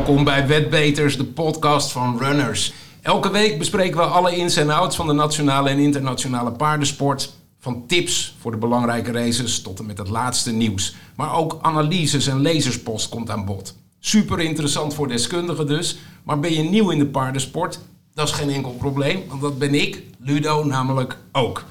Welkom bij Wetbeters, de podcast van Runners. Elke week bespreken we alle ins en outs van de nationale en internationale paardensport. Van tips voor de belangrijke races tot en met het laatste nieuws. Maar ook analyses en lezerspost komt aan bod. Super interessant voor deskundigen dus. Maar ben je nieuw in de paardensport? Dat is geen enkel probleem, want dat ben ik, Ludo namelijk ook.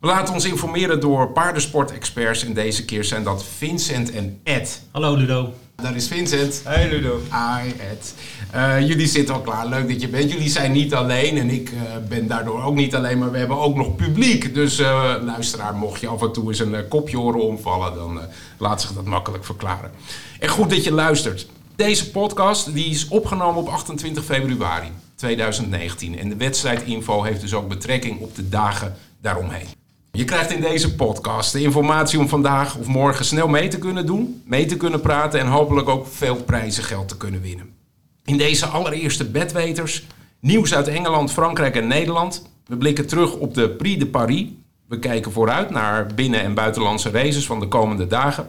We laten ons informeren door paardensport-experts. En deze keer zijn dat Vincent en Ed. Hallo Ludo. Daar is Vincent. Hey Ludo. Hi Ed. Uh, jullie zitten al klaar. Leuk dat je bent. Jullie zijn niet alleen en ik uh, ben daardoor ook niet alleen, maar we hebben ook nog publiek. Dus uh, luisteraar, mocht je af en toe eens een kopje horen omvallen, dan laat zich dat makkelijk verklaren. En goed dat je luistert. Deze podcast die is opgenomen op 28 februari 2019 en de wedstrijdinfo heeft dus ook betrekking op de dagen daaromheen. Je krijgt in deze podcast de informatie om vandaag of morgen snel mee te kunnen doen, mee te kunnen praten en hopelijk ook veel prijzengeld te kunnen winnen. In deze allereerste bedweters, nieuws uit Engeland, Frankrijk en Nederland. We blikken terug op de Prix de Paris. We kijken vooruit naar binnen- en buitenlandse races van de komende dagen.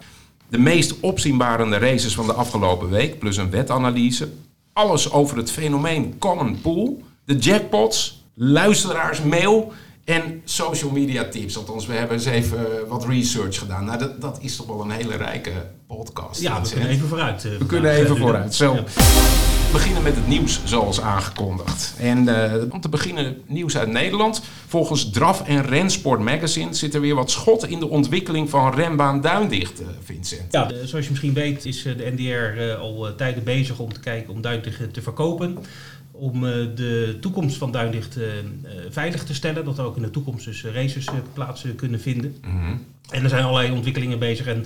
De meest opzienbarende races van de afgelopen week, plus een wetanalyse. Alles over het fenomeen Common Pool. De jackpots, luisteraarsmail en social media tips. Althans, we hebben eens even wat research gedaan. Nou, dat, dat is toch wel een hele rijke podcast. Ja, we kunnen even vooruit. Uh, we kunnen even vooruit. Zo. Ja. We beginnen met het nieuws zoals aangekondigd. En uh, om te beginnen nieuws uit Nederland. Volgens Draf en Rensport Magazine zit er weer wat schot in de ontwikkeling van renbaan Duindicht, uh, Vincent. Ja, zoals je misschien weet is de NDR al tijden bezig om te kijken om Duindicht te verkopen om de toekomst van Duindicht veilig te stellen. Dat er ook in de toekomst dus races plaats kunnen vinden. Mm -hmm. En er zijn allerlei ontwikkelingen bezig. En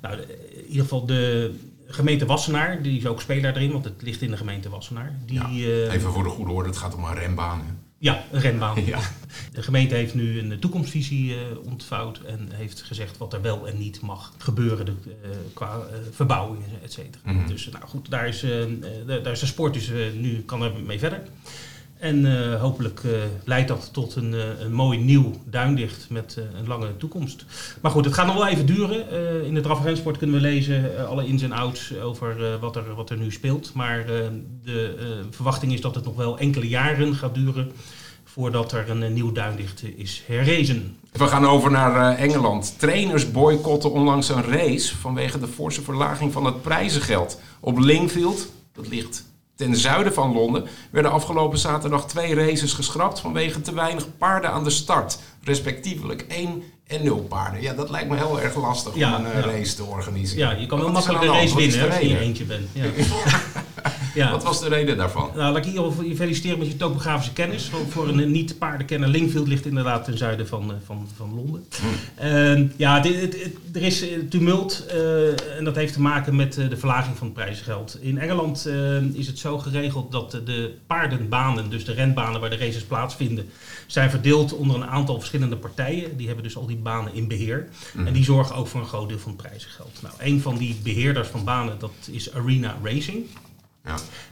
nou, in ieder geval de gemeente Wassenaar, die is ook speler erin, want het ligt in de gemeente Wassenaar. Die, ja, even voor de goede orde, het gaat om een renbaan. Hè? Ja, een renbaan. Ja. De gemeente heeft nu een toekomstvisie uh, ontvouwd en heeft gezegd wat er wel en niet mag gebeuren de, uh, qua uh, verbouwingen, et cetera. Mm -hmm. Dus nou goed, daar is, daar is de sport, dus nu kan er mee verder. En uh, hopelijk uh, leidt dat tot een, uh, een mooi nieuw duindicht met een lange toekomst. Maar goed, het gaat nog wel even duren. in de draf kunnen we lezen alle ins en outs over wat, er, wat er nu speelt. Maar de verwachting is dat het nog wel enkele jaren gaat duren voordat er een nieuw duindicht is herrezen. We gaan over naar Engeland. Trainers boycotten onlangs een race vanwege de forse verlaging van het prijzengeld. Op Lingfield, dat ligt ten zuiden van Londen werden afgelopen zaterdag twee races geschrapt vanwege te weinig paarden aan de start. Respectievelijk 1 en 0 paarden. Ja, dat lijkt me heel erg lastig ja, om een ja. race te organiseren. Ja, je kan wel makkelijk de race winnen als je in eentje bent. Ja. Ja. Wat was de reden daarvan? Nou, laat ik je je feliciteren met je topografische kennis. Voor, voor een niet-paardenkenner, Lingfield ligt inderdaad ten zuiden van, van, van Londen. Hmm. Uh, ja, dit, het, het, er is tumult uh, en dat heeft te maken met de verlaging van het prijzengeld. In Engeland is het zo geregeld dat de paardenbanen, dus de renbanen waar de races plaatsvinden, zijn verdeeld onder een aantal verschillende partijen. Die hebben dus al die banen in beheer. Hmm. En die zorgen ook voor een groot deel van het prijzengeld. Nou, een van die beheerders van banen, dat is Arena Racing.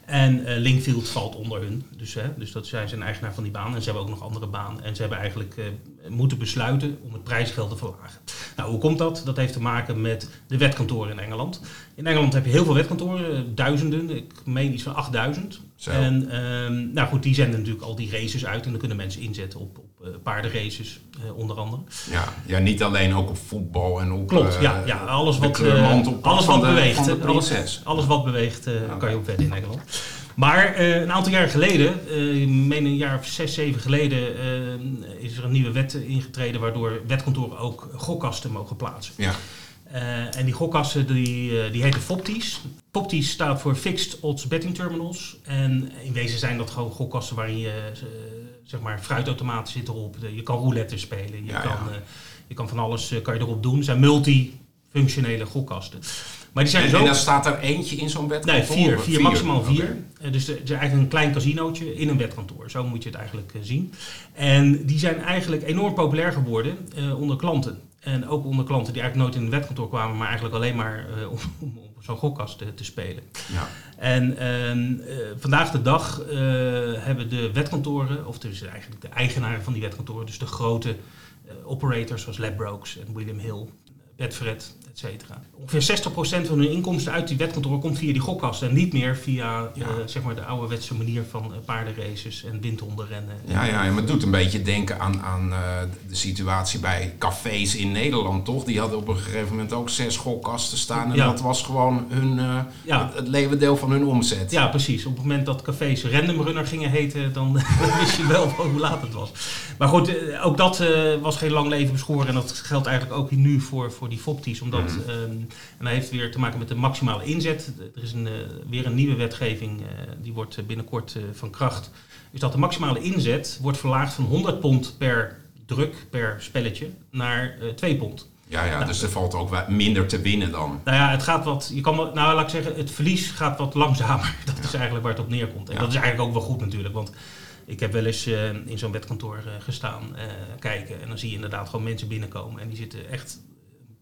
En uh, Linkfield valt onder hun. Dus, hè, dus dat zij zijn eigenaar van die baan. En ze hebben ook nog andere banen. En ze hebben eigenlijk uh, moeten besluiten om het prijsgeld te verlagen. Nou, hoe komt dat? Dat heeft te maken met de wetkantoren in Engeland. In Engeland heb je heel veel wetkantoren, duizenden. Ik meen iets van 8000. Zo. En uh, nou goed, die zenden natuurlijk al die races uit. En dan kunnen mensen inzetten op, op uh, paardenraces, onder andere. Ja, ja, niet alleen ook op voetbal en op Klopt, ja, ja, alles wat, op alles wat de, beweegt. Alles, alles wat beweegt okay. kan je op wedden in Engeland. Maar uh, een aantal jaar geleden, uh, ik meen een jaar of zes, zeven geleden, uh, is er een nieuwe wet ingetreden waardoor wetkantoren ook gokkasten mogen plaatsen. Ja. En die gokkasten die, die heten FOPTI's. FOPTI's staat voor Fixed Odds Betting Terminals. En in wezen zijn dat gewoon gokkasten waarin je zeg maar fruitautomaten zitten erop. Je kan roulette spelen. Je, Ja, kan, ja. je kan van alles kan je erop doen. Het zijn multifunctionele gokkasten. Maar die zijn En, zo... en dan staat er eentje in zo'n wetkantoor? Nee, vier, vier, maximaal vier. Eh, dus het is eigenlijk een klein casinootje in een wetkantoor. Zo moet je het eigenlijk eh, zien. En die zijn eigenlijk enorm populair geworden eh, onder klanten. En ook onder klanten die eigenlijk nooit in een wetkantoor kwamen, maar eigenlijk alleen maar eh, om, om zo'n gokkast te, te spelen. Ja. En ehm, eh, vandaag de dag eh, hebben de wetkantoren, of dus eigenlijk de eigenaren van die wetkantoren, dus de grote operators zoals Ladbrokes en William Hill, Betfred, et cetera. Ongeveer 60% van hun inkomsten uit die wetkantoren komt via die gokkasten. En niet meer via Ja. eh, zeg maar de ouderwetse manier van eh, paardenraces en windhondenrennen. Ja, ja, en het doet een beetje denken aan, aan eh, de situatie bij cafés in Nederland, toch? Die hadden op een gegeven moment ook zes gokkasten staan. En Ja. dat was gewoon hun, Ja. het, het leeuwendeel van hun omzet. Ja, precies. Op het moment dat cafés Random Runner gingen heten, dan wist je wel hoe laat het was. Maar goed, ook dat was geen lang leven beschoren. En dat geldt eigenlijk ook nu voor, voor die FOPTI's. Omdat, Mhm. ehm, en dat heeft weer te maken met de maximale inzet. Er is een, eh, weer een nieuwe wetgeving, eh, die wordt eh, binnenkort van kracht. Is dat de maximale inzet wordt verlaagd van 100 pond per druk, per spelletje, naar eh 2 pond. Ja, ja, dus er valt ook wat minder te winnen dan. Nou ja, het gaat wat. Je kan nou laat ik zeggen, het verlies gaat wat langzamer. Dat is eigenlijk waar het op neerkomt. En Ja. dat is eigenlijk ook wel goed natuurlijk. Want ik heb wel eens in zo'n wetkantoor gestaan, kijken. En dan zie je inderdaad gewoon mensen binnenkomen. En die zitten echt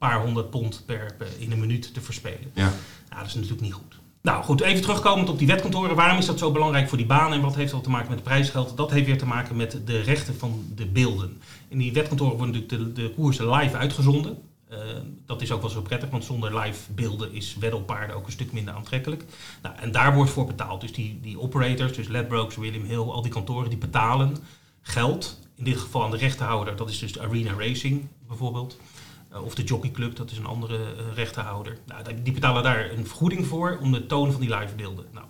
paar honderd pond per, per- in een minuut te verspelen. Ja. Nou, dat is natuurlijk niet goed. Nou goed, even terugkomend op die wetkantoren. Waarom is dat zo belangrijk voor die banen en wat heeft dat te maken met het prijsgeld? Dat heeft weer te maken met de rechten van de beelden. In die wetkantoren worden natuurlijk de, de koersen live uitgezonden. Eh, dat is ook wel zo prettig, want zonder live beelden is wedden op paarden ook een stuk minder aantrekkelijk. Nou, en daar wordt voor betaald. Dus die, die operators, dus Ladbrokes, William Hill, al die kantoren, die betalen geld. In dit geval aan de rechtenhouder, dat is dus Arena Racing bijvoorbeeld. Uh, of de Jockey Club, dat is een andere uh, rechtenhouder. Nou, die betalen daar een vergoeding voor om de toon van die live beelden. Nou,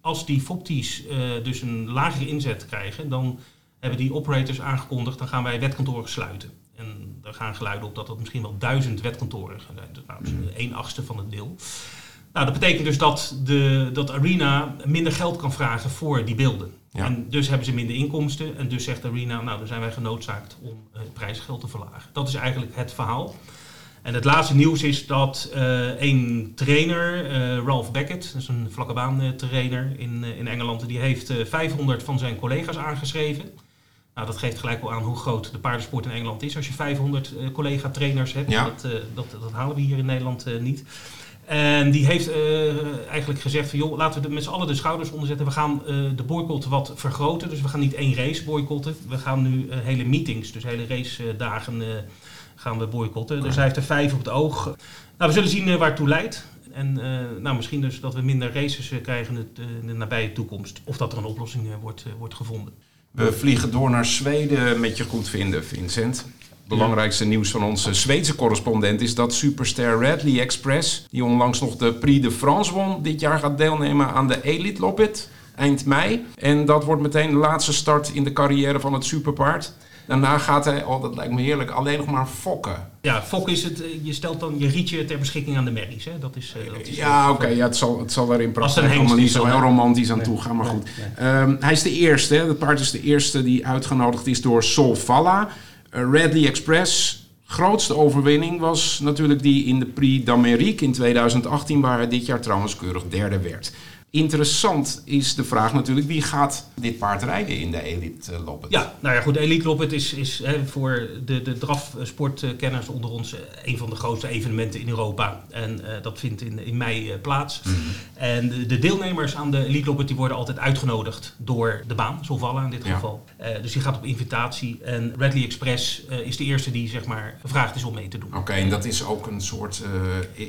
als die FOPTI's uh, dus een lagere inzet krijgen, dan hebben die operators aangekondigd, dan gaan wij wetkantoren sluiten. En daar gaan geluiden op dat dat misschien wel duizend wetkantoren gaan zijn. Nou, dus een achtste van het deel. Nou, dat betekent dus dat, de, dat Arena minder geld kan vragen voor die beelden. Ja. En dus hebben ze minder inkomsten. En dus zegt Arena, nou dan zijn wij genoodzaakt om het prijsgeld te verlagen. Dat is eigenlijk het verhaal. En het laatste nieuws is dat uh, een trainer, uh, Ralph Beckett, dat is een vlakke baan trainer in, in Engeland, die heeft 500 van zijn collega's aangeschreven. Nou, dat geeft gelijk wel aan hoe groot de paardensport in Engeland is. Als je 500 collega-trainers hebt, Ja. dat, dat, dat, halen we hier in Nederland niet. En die heeft uh, eigenlijk gezegd van joh, laten we met z'n allen de schouders onderzetten. We gaan uh, de boycott wat vergroten. Dus we gaan niet één race boycotten. We gaan nu uh, hele meetings, dus hele race dagen gaan we boycotten. Dus hij heeft er vijf op het oog. Nou, we zullen zien waar het toe leidt. En nou, misschien dus dat we minder races krijgen in, in de nabije toekomst. Of dat er een oplossing wordt, wordt gevonden. We vliegen door naar Zweden met je goed vinden, Vincent belangrijkste nieuws van onze Zweedse correspondent is dat superster Radley Express, die onlangs nog de Prix de France won, dit jaar gaat deelnemen aan de Elite Loppet eind mei. En dat wordt meteen de laatste start in de carrière van het superpaard. Daarna gaat hij, oh dat lijkt me heerlijk, alleen nog maar fokken. Ja, fokken is het, je stelt dan je rietje ter beschikking aan de merries. Hè? Dat is, uh, dat is ja, oké, okay, ja, het, zal, het zal er in praktijk allemaal niet zo heel romantisch aan nee, toe gaan, maar nee, goed. Nee. Um, hij is de eerste, het paard is de eerste die uitgenodigd is door Solvalla. Uh, Radley Express, grootste overwinning was natuurlijk die in de Prix d'Amérique in 2018, waar hij dit jaar trouwens keurig derde werd. Interessant is de vraag natuurlijk, wie gaat dit paard rijden in de Elite Loppet? Ja, nou ja goed, Elite Loppet is, is hè, voor de, de drafsportkenners onder ons een van de grootste evenementen in Europa. En uh, dat vindt in, in mei uh, plaats. Mm -hmm. En de, de, deelnemers aan de Elite Loppet die worden altijd uitgenodigd door de baan, Solvalla in dit ja. geval. Uh, dus die gaat op invitatie. En Radley Express is de eerste die zeg maar gevraagd is om mee te doen. Oké, okay, en dat is ook een soort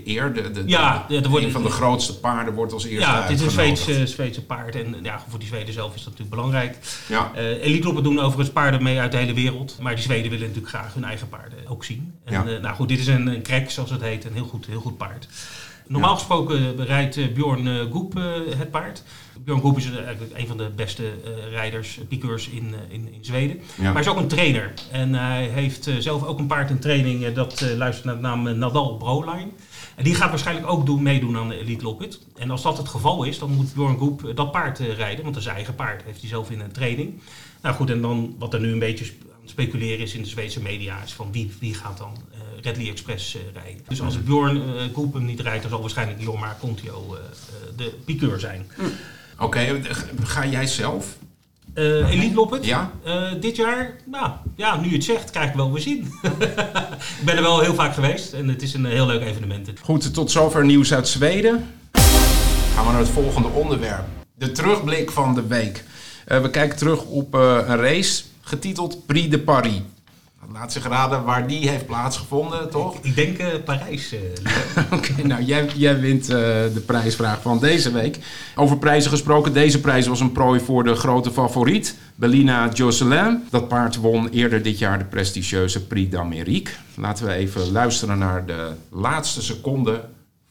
eer. De, de, ja, de, een van de grootste paarden wordt als eerste Ja, Zweedse, Zweedse paard. En ja, voor die Zweden zelf is dat natuurlijk belangrijk. Ja. Uh, Elite Loppen doen overigens paarden mee uit de hele wereld. Maar die Zweden willen natuurlijk graag hun eigen paarden ook zien. En, Ja. uh, nou goed, dit is een, een krek, zoals het heet. Een heel goed, heel goed paard. Normaal Ja. gesproken rijdt uh, Bjorn Goep het paard. Bjorn Goep is eigenlijk een van de beste rijders, piqueurs in, in, in Zweden. Ja. Maar hij is ook een trainer. En hij heeft zelf ook een paard in training dat luistert naar de naam Nadal Broline. En die gaat waarschijnlijk ook doen, meedoen aan de Elite Loppet. En als dat het geval is, dan moet Bjorn Goep uh, dat paard uh, rijden. Want dat is zijn eigen paard, heeft hij zelf in een training. Nou goed, en dan wat er nu een beetje aan het speculeren is in de Zweedse media... is van wie, wie gaat dan uh, Redley Express rijden. Dus als Bjorn uh, Goep hem niet rijdt, dan zal waarschijnlijk Jorma Contio uh, de piqueur zijn. Oké, ga jij zelf? Uh, Elite Loppet? Ja? Uh, dit jaar, nou, ja, nu je het zegt, krijg ik wel weer zien. ik ben er wel heel vaak geweest en het is een heel leuk evenement. Goed, tot zover nieuws uit Zweden. Gaan we naar het volgende onderwerp. De terugblik van de week. Uh, we kijken terug op uh, een race getiteld Prix de Paris. Laat zich raden waar die heeft plaatsgevonden, toch? Ik, ik denk uh, Parijs. Uh, Oké, nou jij, jij wint uh, de prijsvraag van deze week. Over prijzen gesproken, deze prijs was een prooi voor de grote favoriet, Bellina Jocelyn. Dat paard won eerder dit jaar de prestigieuze Prix d'Amérique. Laten we even luisteren naar de laatste seconde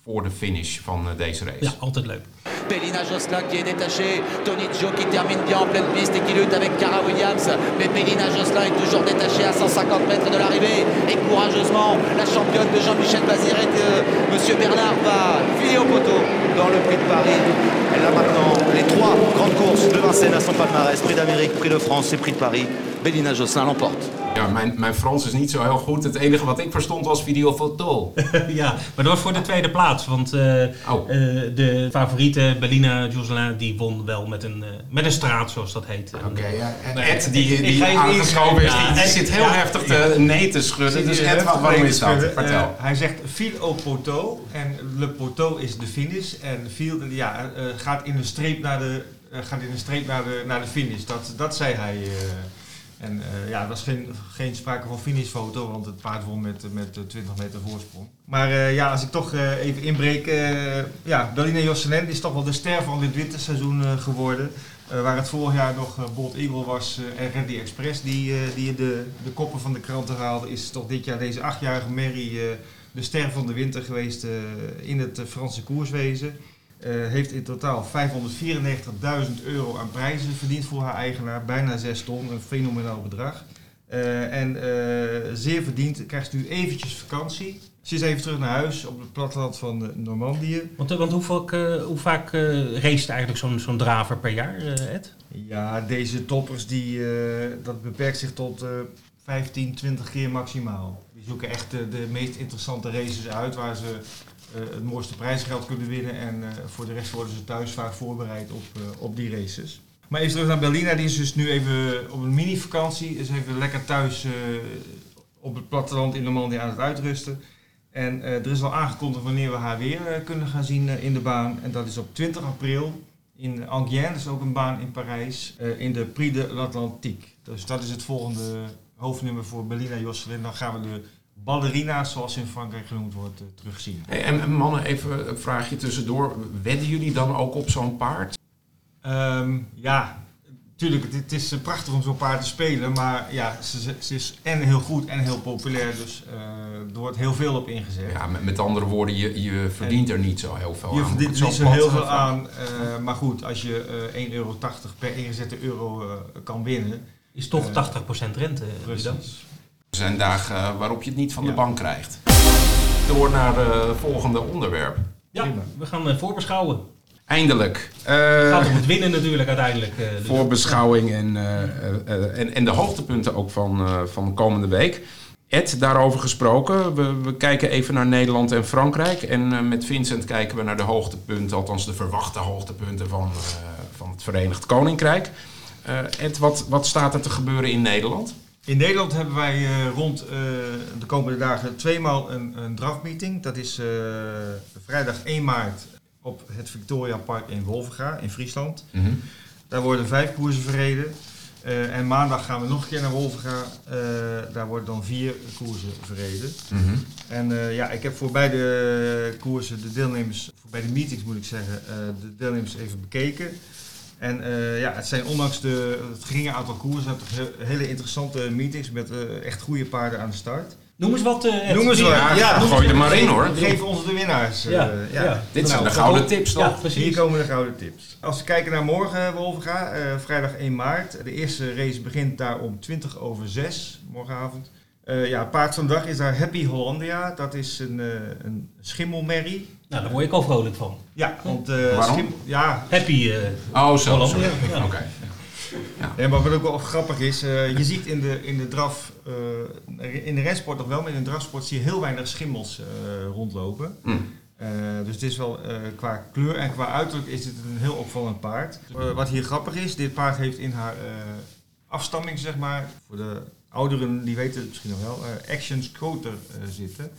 voor de finish van deze race. Ja, altijd leuk. Bellina Josselin qui est détaché. Tony Gio qui termine bien en pleine piste et qui lutte avec Cara Williams. Mais Bellina Josselin est toujours détaché à 150 mètres de l'arrivée. Et courageusement, la championne de Jean-Michel Baziret, euh, Monsieur Bernard, va filer au poteau dans le Prix de Paris. Elle a maintenant les trois grandes courses de Vincennes à son palmarès. Prix d'Amérique, Prix de France et Prix de Paris. Bellina Josselin l'emporte. Ja, mijn, mijn Frans is niet zo heel goed. Het enige wat ik verstond was videofoto. ja, maar dat was voor de tweede plaats. Want uh, oh. uh, de favoriete Bellina Jocelyn die won wel met een, uh, met een straat, zoals dat heet. Oké, okay, ja. Ed, die, die, die aangeschoven is, die, die zit heel heftig te nee te schudden. Dus Ed, wat, waarom is dat? Vertel. hij zegt fil au poteau. En le poteau is de finish. En fil ja, gaat in een streep naar de, gaat in een streep naar de, naar de finish. Dat, dat zei hij... En uh, ja, was geen, geen sprake van finishfoto, want het paard won met, met 20 meter voorsprong. Maar uh, ja, als ik toch uh, even inbreek, ja, Berlina Jocelyn is toch wel de ster van dit winterseizoen geworden. waar het vorig jaar nog Bolt Eagle was en Randy Express die, die de, de koppen van de kranten haalde, is toch dit jaar deze achtjarige Mary de ster van de winter geweest in het Franse koerswezen. Uh, heeft in totaal 594.000 euro aan prijzen verdiend voor haar eigenaar. Bijna 6 ton, een fenomenaal bedrag. Uh, en uh, zeer verdiend krijgt u eventjes vakantie. Ze is even terug naar huis op het platteland van Normandië. Want, want hoeveel, hoe vaak race eigenlijk zo'n zo'n draver per jaar, Ed? Ja, deze toppers die, dat beperkt zich tot 15, 20 keer maximaal. Die zoeken echt de, meest interessante races uit waar ze uh, het mooiste prijsgeld kunnen winnen. En uh, voor de rest worden ze thuis vaak voorbereid op, uh, op die races. Maar even terug naar Berlina. Die is dus nu even op een mini-vakantie. Is even lekker thuis op het platteland in Normandië aan het uitrusten. En er is al aangekondigd wanneer we haar weer kunnen gaan zien in de baan. En dat is op 20 april in Angers, dat is ook een baan in Parijs, in de Prix de l'Atlantique. Dus dat is het volgende hoofdnummer voor Berlina Josselin. Dan gaan we de ballerina's, zoals in Frankrijk genoemd wordt, uh, terugzien. Hey, en mannen, even een vraagje tussendoor. Wedden jullie dan ook op zo'n paard? Um, ja, natuurlijk, het, is eh, prachtig om zo'n paard te spelen, maar ja, ze, ze, is en heel goed en heel populair, dus uh, er wordt heel veel op ingezet. Ja, met, met andere woorden, je, je verdient er niet zo heel veel je aan. Je verdient er niet zo heel veel aan, uh, maar goed, als je uh, 1,80 euro per ingezette euro kan winnen... Is toch 80% rente. Precies. Er zijn dagen waarop je het niet van de bank krijgt. Door naar het volgende onderwerp. Ja, we gaan uh, voorbeschouwen. Eindelijk. Uh, het gaat om het winnen natuurlijk uiteindelijk. Uh, dus voorbeschouwing en, en, en de hoogtepunten ook van, van de komende week. Ed, daarover gesproken. We, we, kijken even naar Nederland en Frankrijk. En met Vincent kijken we naar de hoogtepunten, althans de verwachte hoogtepunten van, van het Verenigd Koninkrijk. Ed, wat, wat staat er te gebeuren in Nederland? In Nederland hebben wij uh, rond uh, de komende dagen tweemaal een, een draftmeeting. Dat is uh, vrijdag 1 maart op het Victoria Park in Wolvenga in Friesland. Mm -hmm. Daar worden vijf koersen verreden. en maandag gaan we nog een keer naar Wolvenga. daar worden dan vier koersen verreden. Mm -hmm. En ja, ik heb voor beide koersen de deelnemers, voor beide meetings moet ik zeggen, de deelnemers even bekeken. En uh, ja, het zijn ondanks de, het geringe aantal koersen hele interessante meetings met uh, echt goede paarden aan de start. Noem eens wat. Uh, Noem eens wat. Ja, ja gooi er maar in hoor. Geef ons de winnaars. Ja, ja. ja. Dit zijn nou, de gouden tips toch? Ja, precies. Hier komen de gouden tips. Als we kijken naar morgen, Wolvenga, vrijdag 1 maart. De eerste race begint daar om 20 over 6 morgenavond. Uh, ja, paard van de dag is daar Happy Hollandia. Dat is een, uh, een schimmelmerrie. Nou, daar word ik al vrolijk van. Ja, want... Uh, Waarom? ja. Happy oh, zo. Ja. Oké. Ja. ja. maar wat ook wel grappig is, je ziet in de, in de draf, in de rensport nog wel, maar in de drafsport zie je heel weinig schimmels rondlopen. Mm. dus het is wel qua kleur en qua uiterlijk is het een heel opvallend paard. wat hier grappig is, dit paard heeft in haar afstamming, zeg maar, voor de ouderen die weten het misschien nog wel, uh, Action Scooter uh, zitten.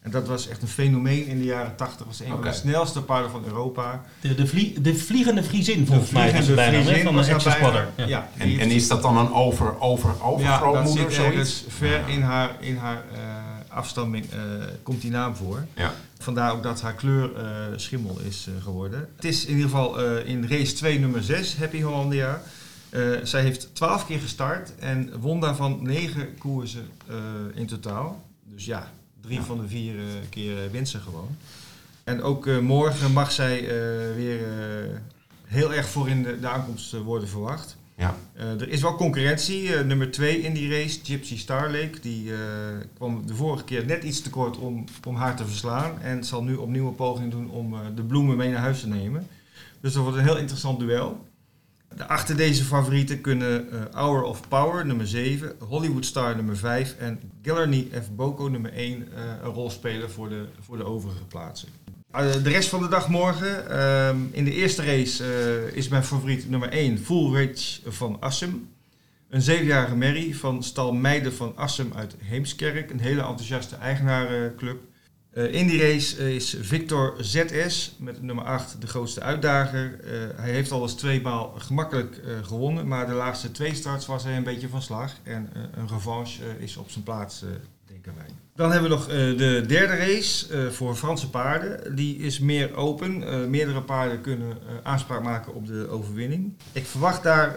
En dat was echt een fenomeen in de jaren 80. was een van de snelste paarden van Europa. De, de, vlie- de vliegende Friesin volgens mij bijna, hè, Friesin van de bijna. Squadder. Ja. Ja, En, is dat dan een over, over, ja, dat overgrootmoeder zit zoiets? ergens ver in haar, in haar eh, afstamming eh, komt die naam voor. Ja. Vandaar ook dat haar kleur eh, schimmel is geworden. Het is in ieder geval eh, in race 2 nummer 6, Happy Hollandia. Eh, zij heeft 12 keer gestart en won daarvan 9 koersen eh, in totaal. Dus ja, drie van de vier eh, keer eh, wint ze gewoon. En ook eh, morgen mag zij weer heel erg voor in de, de aankomst worden verwacht. Ja. Er is wel concurrentie. Nummer 2 in die race, Gypsy Star Lake, die kwam de vorige keer net iets te kort om, om haar te verslaan. En zal nu opnieuw een poging doen om de bloemen mee naar huis te nemen. Dus dat wordt een heel interessant duel. Achter deze favorieten kunnen eh, Hour of Power, nummer 7, Hollywood Star, nummer 5 en Gillarny F. Boko, nummer 1, eh, een rol spelen voor de, voor de overige plaatsen. Eh, de rest van de dag morgen. ehm, in de eerste race is mijn favoriet nummer 1 Full van Assem. Een zevenjarige Mary van stal Meiden van Assem uit Heemskerk. Een hele enthousiaste eigenarenclub. Eh, in die race is Victor ZS met nummer 8 de grootste uitdager. Eh, hij heeft al eens tweemaal gemakkelijk eh, gewonnen, maar de laatste twee starts was hij een beetje van slag. En een revanche is op zijn plaats, denken wij. Dan hebben we nog de derde race voor Franse paarden. Die is meer open. Meerdere paarden kunnen aanspraak maken op de overwinning. Ik verwacht daar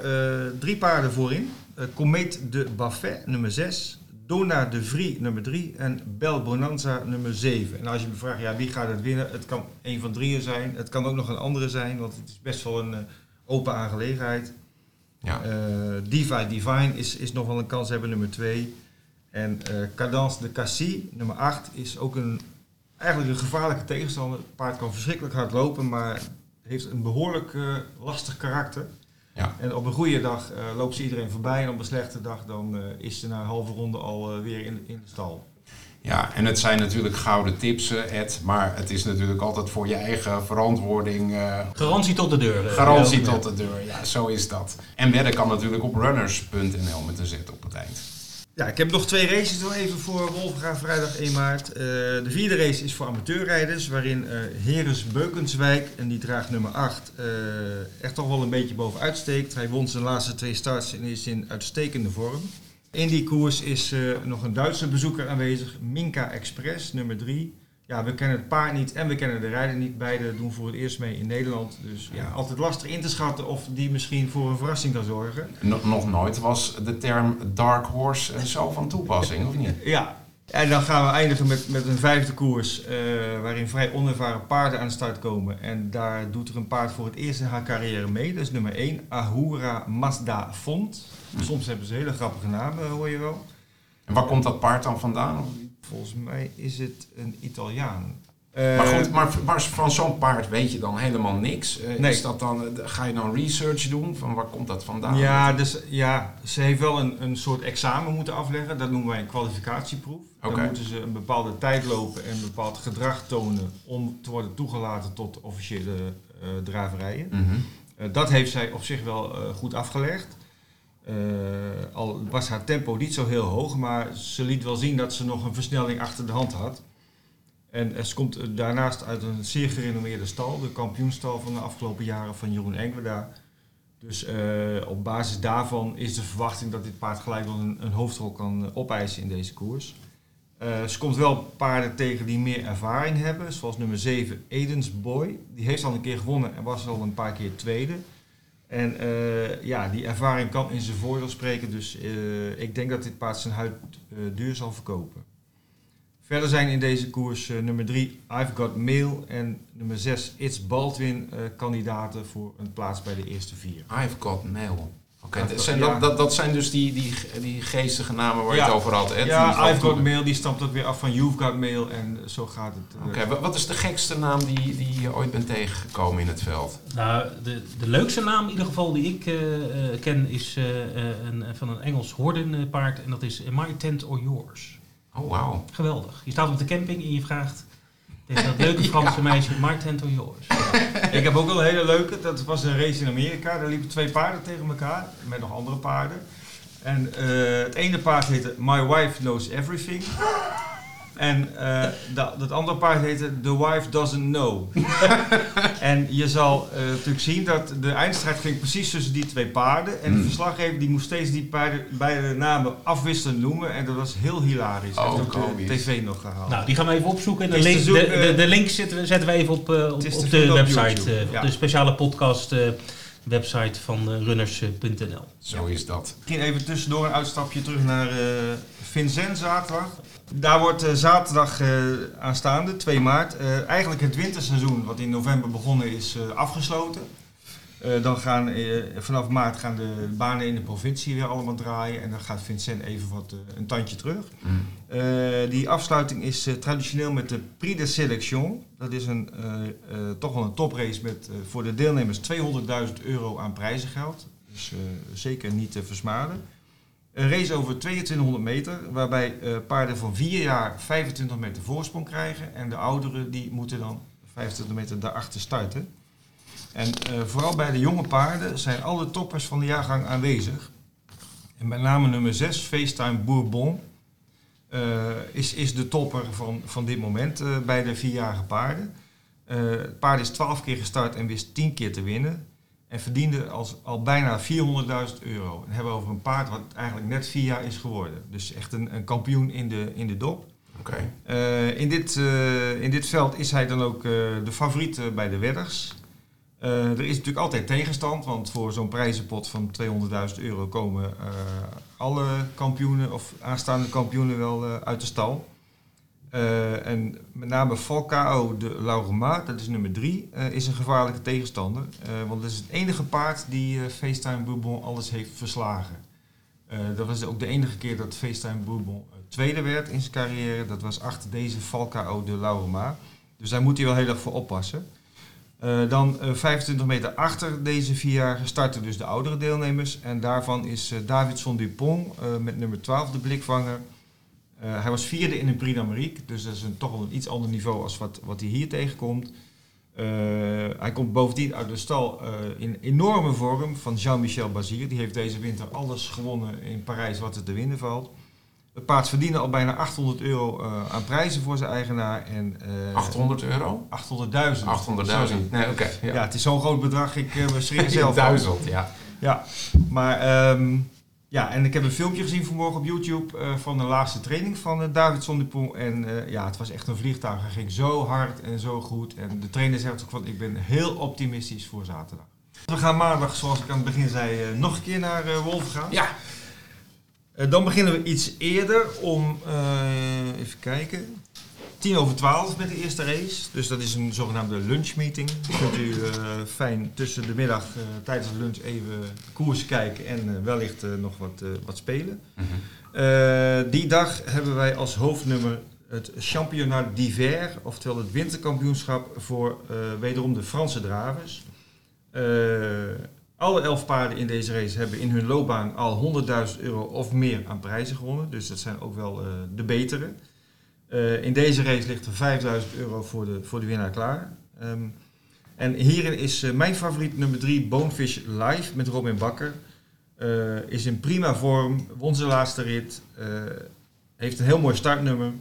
drie paarden voor in. Comet de Buffet, nummer 6. Dona de Vrie, nummer 3. En Bel Bonanza, nummer 7. En als je me vraagt, ja, wie gaat het winnen? Het kan een van drieën zijn. Het kan ook nog een andere zijn, want het is best wel een eh, open aangelegenheid. Ja. Eh, Diva Divine is, is nog wel een kans hebben, nummer 2. En eh Cadence de Cassis, nummer 8, is ook een, eigenlijk een gevaarlijke tegenstander. Het paard kan verschrikkelijk hard lopen, maar heeft een behoorlijk eh, lastig karakter. Ja. En op een goede dag eh, loopt ze iedereen voorbij en op een slechte dag dan eh, is ze na een halve ronde al eh, weer in, in de stal. Ja, en het zijn natuurlijk gouden tips, eh, Ed. Maar het is natuurlijk altijd voor je eigen verantwoording. eh, Garantie tot de deur. garantie tot de deur. Ja, zo is dat. En wedden kan natuurlijk op runners.nl met een Z op het eind. Ja, ik heb nog twee races nog even voor Wolfga vrijdag 1 maart. Eh, de vierde race is voor amateurrijders, waarin eh Heres Beukenswijk, en die draagt nummer 8, eh, echt toch wel een beetje bovenuit steekt. Hij won zijn laatste twee starts en is in uitstekende vorm. In die koers is eh, nog een Duitse bezoeker aanwezig, Minka Express, nummer 3. Ja, we kennen het paard niet en we kennen de rijder niet. Beide doen voor het eerst mee in Nederland. Dus ja, altijd lastig in te schatten of die misschien voor een verrassing kan zorgen. Nog, nog nooit was de term dark horse eh, zo van toepassing, of niet? Ja, en dan gaan we eindigen met, met een vijfde koers eh, waarin vrij onervaren paarden aan de start komen. En daar doet er een paard voor het eerst in haar carrière mee. Dat is nummer 1, Ahura Mazda Font. Soms hebben ze hele grappige namen, hoor je wel. En waar komt dat paard dan vandaan? Volgens mij is het een Italiaan. Maar Eh, goed, maar maar van zo'n paard weet je dan helemaal niks. Eh, Nee. Is dat dan, eh, ga je dan research doen? Van waar komt dat vandaan? Ja, dus, ja, ze heeft wel een, een soort examen moeten afleggen. Dat noemen wij een kwalificatieproef. Dan moeten ze een bepaalde tijd lopen en een bepaald gedrag tonen om te worden toegelaten tot officiële eh, draverijen. Mhm. Eh, dat heeft zij op zich wel eh, goed afgelegd. Eh, al was haar tempo niet zo heel hoog, maar ze liet wel zien dat ze nog een versnelling achter de hand had. En ze komt eh, daarnaast uit een zeer gerenommeerde stal, de kampioenstal van de afgelopen jaren van Jeroen Engweda. Dus eh, op basis daarvan is de verwachting dat dit paard gelijk wel een, een hoofdrol kan opeisen in deze koers. Ze komt wel paarden tegen die meer ervaring hebben, zoals nummer 7 Edens Boy. Die heeft al een keer gewonnen en was al een paar keer tweede. En eh, ja, die ervaring kan in zijn voordeel spreken, dus eh, ik denk dat dit paard zijn huid eh, duur zal verkopen. Verder zijn in deze koers nummer 3 I've Got Mail en nummer 6 It's Baldwin kandidaten voor een plaats bij de eerste vier. I've got mail. I've dat, zijn, ja. dat, dat, dat zijn dus die, die, die geestige namen waar je het over had, Ja, I've Got Mail die stamt ook weer af van You've Got Mail en zo gaat het. eh. Oké, wa- wat is de gekste naam die, die je ooit bent tegengekomen in het veld? Nou, de, de leukste naam in ieder geval die ik eh, eh, ken is eh, eh, een, van een Engels hordenpaard en dat is My Tent or Yours. Oh, wauw. Geweldig. Je staat op de camping en je vraagt tegen dat leuke Franse meisje My Tent or Yours. Ik heb ook wel een hele leuke. Dat was een race in Amerika. Daar liepen twee paarden tegen elkaar. Met nog andere paarden. En eh, het ene paard heette My Wife Knows Everything. En eh, dat, dat andere paard heette The Wife Doesn't Know. en je zal eh, natuurlijk zien dat de eindstrijd ging precies tussen die twee paarden. En de Hmm. verslaggever die moest steeds die paarden beide namen afwisselend noemen. En dat was heel hilarisch. Oh, ook de tv nog gehaald. Nou, die gaan we even opzoeken. De link, de, zoeken, de, de link zetten we, zetten we even op, eh, op, de website. Eh, ja. De speciale podcast eh, website van runners.nl. Zo is dat. Misschien even tussendoor een uitstapje terug naar eh Vincent zaterdag. Daar wordt eh, zaterdag eh, aanstaande, 2 maart, eh, eigenlijk het winterseizoen wat in november begonnen is eh, afgesloten. Eh, dan gaan eh, vanaf maart gaan de banen in de provincie weer allemaal draaien en dan gaat Vincent even wat eh, een tandje terug. Mm. Die afsluiting is traditioneel met de Prix de Sélection. Dat is een, toch wel een toprace met voor de deelnemers 200.000 euro aan prijzengeld. Dus zeker niet te versmaden. Een race over 2200 meter, waarbij paarden van 4 jaar 25 meter voorsprong krijgen. En de ouderen die moeten dan 25 meter daarachter starten. En eh, vooral bij de jonge paarden zijn alle toppers van de jaargang aanwezig. En met name nummer 6, FaceTime Bourbon, eh, is, is de topper van, van dit moment eh, bij de vierjarige paarden. Het paard is 12 keer gestart en wist 10 keer te winnen. En verdiende als, al bijna 400.000 euro. En hebben we over een paard wat eigenlijk net vier jaar is geworden. Dus echt een, een kampioen in de, in de dop. Oké. In, dit, in dit veld is hij dan ook de favoriet bij de wedders. Eh, er is natuurlijk altijd tegenstand, want voor zo'n prijzenpot van 200.000 euro komen eh, alle kampioenen of aanstaande kampioenen wel eh, uit de stal. En met name Falcao de Laurema, dat is nummer drie, is een gevaarlijke tegenstander. Want dat is het enige paard die FaceTime Bourbon alles heeft verslagen. Dat was ook de enige keer dat FaceTime Bourbon tweede werd in zijn carrière. Dat was achter deze Falcao de Laurema. Dus daar moet hij wel heel erg voor oppassen. Eh, dan eh, 25 meter achter deze vierjarige starten dus de oudere deelnemers. En daarvan is eh, Davidson Dupont eh, met nummer 12 de blikvanger. Eh, hij was vierde in een Prix d'Amérique, dus dat is een, toch wel een iets ander niveau als wat, wat hij hier tegenkomt. Eh, hij komt bovendien uit de stal eh, in enorme vorm van Jean-Michel Bazir. Die heeft deze winter alles gewonnen in Parijs wat er te winnen valt. Het paard verdiende al bijna 800 euro eh, aan prijzen voor zijn eigenaar. En, eh, 800 euro? 800.000. 800.000. Nee, oké. Ja. ja. het is zo'n groot bedrag, ik uh, schrik er zelf. Duizend, ja. Ja, maar ehm, ja, en ik heb een filmpje gezien vanmorgen op YouTube eh, van de laatste training van uh, Davidson Dupont. En uh, ja, het was echt een vliegtuig. Hij ging zo hard en zo goed. En de trainer zegt ook van, ik ben heel optimistisch voor zaterdag. We gaan maandag, zoals ik aan het begin zei, uh, nog een keer naar uh, Wolvengaan. Ja. Uh, dan beginnen we iets eerder om, uh, even kijken, tien over twaalf met de eerste race. Dus dat is een zogenaamde lunchmeeting. Dan kunt u uh, fijn tussen de middag tijdens de lunch even koers kijken en wellicht nog wat, wat spelen. -hmm. die dag hebben wij als hoofdnummer het Championnat d'hiver, oftewel het winterkampioenschap voor wederom de Franse dravers. Alle elf paarden in deze race hebben in hun loopbaan al 100.000 euro of meer aan prijzen gewonnen. Dus dat zijn ook wel de betere. Uh, in deze race ligt er 5000 euro voor de, voor de winnaar klaar. Um, en hierin is uh, mijn favoriet nummer 3, Bonefish Live met Robin Bakker. Is in prima vorm, won zijn laatste rit, heeft een heel mooi startnummer.